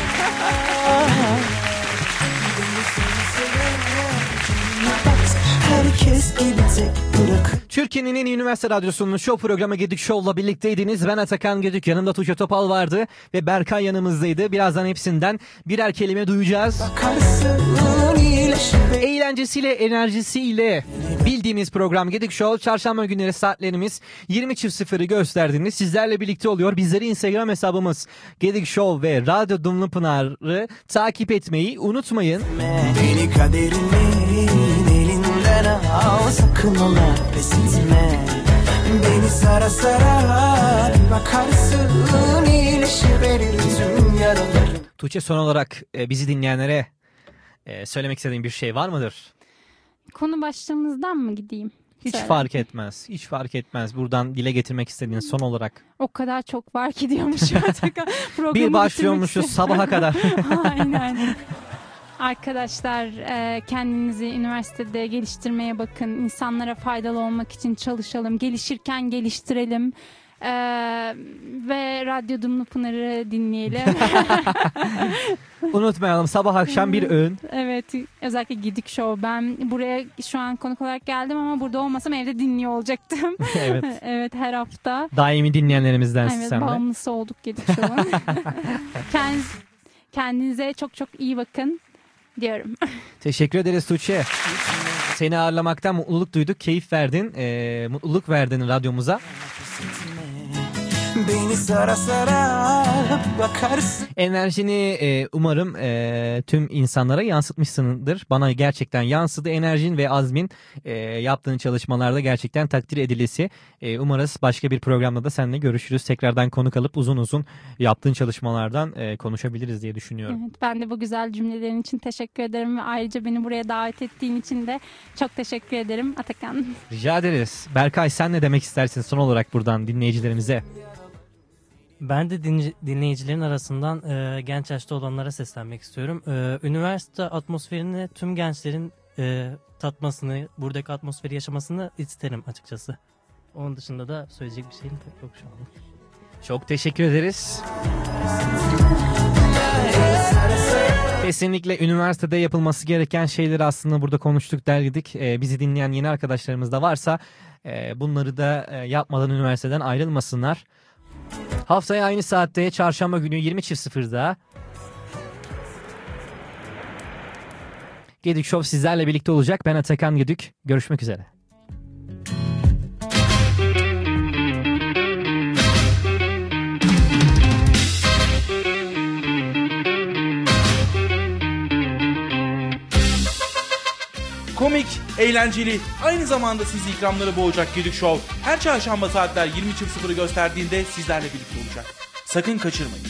Speaker 7: Herkes gibi tek
Speaker 1: Türkiye'nin en iyi üniversite radyosunun show programı Gedik Show'la birlikteydiniz. Ben Atakan Gedik, yanımda Tuğçe Topal vardı ve Berkay yanımızdaydı. Birazdan hepsinden birer kelime duyacağız. Eğlencesiyle, enerjisiyle bildiğimiz program Gedik Show. Çarşamba günleri saatlerimiz 20.00'ı gösterdiğinde sizlerle birlikte oluyor. Bizleri Instagram hesabımız Gedik Show ve Radyo Dumlu Pınar'ı takip etmeyi unutmayın.
Speaker 7: Beni kaderimin elinden al Sakın ola pes etme Beni sara sara bir bakarsın iyileşiverir tüm yaralarım
Speaker 1: Tuğçe son olarak e, bizi dinleyenlere e, söylemek istediğin bir şey var mıdır?
Speaker 4: Konu başlığımızdan mı gideyim?
Speaker 1: Hiç
Speaker 4: Söyle.
Speaker 1: fark etmez. Hiç fark etmez. Buradan dile getirmek istediğin son olarak.
Speaker 4: O kadar çok var ki diyormuş. Atakan. Programı
Speaker 1: Bir başlıyormuşuz sabaha kadar.
Speaker 4: Aynen. Arkadaşlar e, kendinizi üniversitede geliştirmeye bakın. İnsanlara faydalı olmak için çalışalım. Gelişirken geliştirelim. E, ve Radyo Dumlu Pınar'ı dinleyelim.
Speaker 1: Unutmayalım sabah akşam bir öğün.
Speaker 4: evet özellikle Gidik Show. Ben buraya şu an konuk olarak geldim ama burada olmasam evde dinliyor olacaktım.
Speaker 1: evet.
Speaker 4: evet her hafta.
Speaker 1: Daimi dinleyenlerimizden
Speaker 4: Evet
Speaker 1: sen de.
Speaker 4: bağımlısı olduk Gidik Show'un. Kendiniz, kendinize çok çok iyi bakın diyorum.
Speaker 1: Teşekkür ederiz Tuğçe. Seni ağırlamaktan mutluluk duyduk. Keyif verdin. e, mutluluk verdin radyomuza.
Speaker 7: Beni sara sara bakarsın
Speaker 1: Enerjini e, umarım e, tüm insanlara yansıtmışsındır. Bana gerçekten yansıdı enerjin ve azmin e, yaptığın çalışmalarda gerçekten takdir edilisi. E, umarız başka bir programda da seninle görüşürüz. Tekrardan konuk alıp uzun uzun yaptığın çalışmalardan e, konuşabiliriz diye düşünüyorum.
Speaker 4: Evet, ben de bu güzel cümlelerin için teşekkür ederim ve ayrıca beni buraya davet ettiğin için de çok teşekkür ederim Atakan.
Speaker 1: Rica ederiz. Berkay sen ne demek istersin son olarak buradan dinleyicilerimize?
Speaker 5: Ben de dinleyicilerin arasından e, genç yaşta olanlara seslenmek istiyorum. E, üniversite atmosferini tüm gençlerin e, tatmasını, buradaki atmosferi yaşamasını isterim açıkçası. Onun dışında da söyleyecek bir şeyim yok şu an.
Speaker 1: Çok teşekkür ederiz. Kesinlikle üniversitede yapılması gereken şeyleri aslında burada konuştuk derledik. Ee, bizi dinleyen yeni arkadaşlarımız da varsa e, bunları da e, yapmadan üniversiteden ayrılmasınlar. Haftaya aynı saatte çarşamba günü 20.00'da Gedik Show sizlerle birlikte olacak. Ben Atakan Gedük. Görüşmek üzere.
Speaker 12: Komik, eğlenceli, aynı zamanda sizi ikramları boğacak Gedik Show her çarşamba saatler 20.00'ı gösterdiğinde sizlerle birlikte olacak. Sakın kaçırmayın.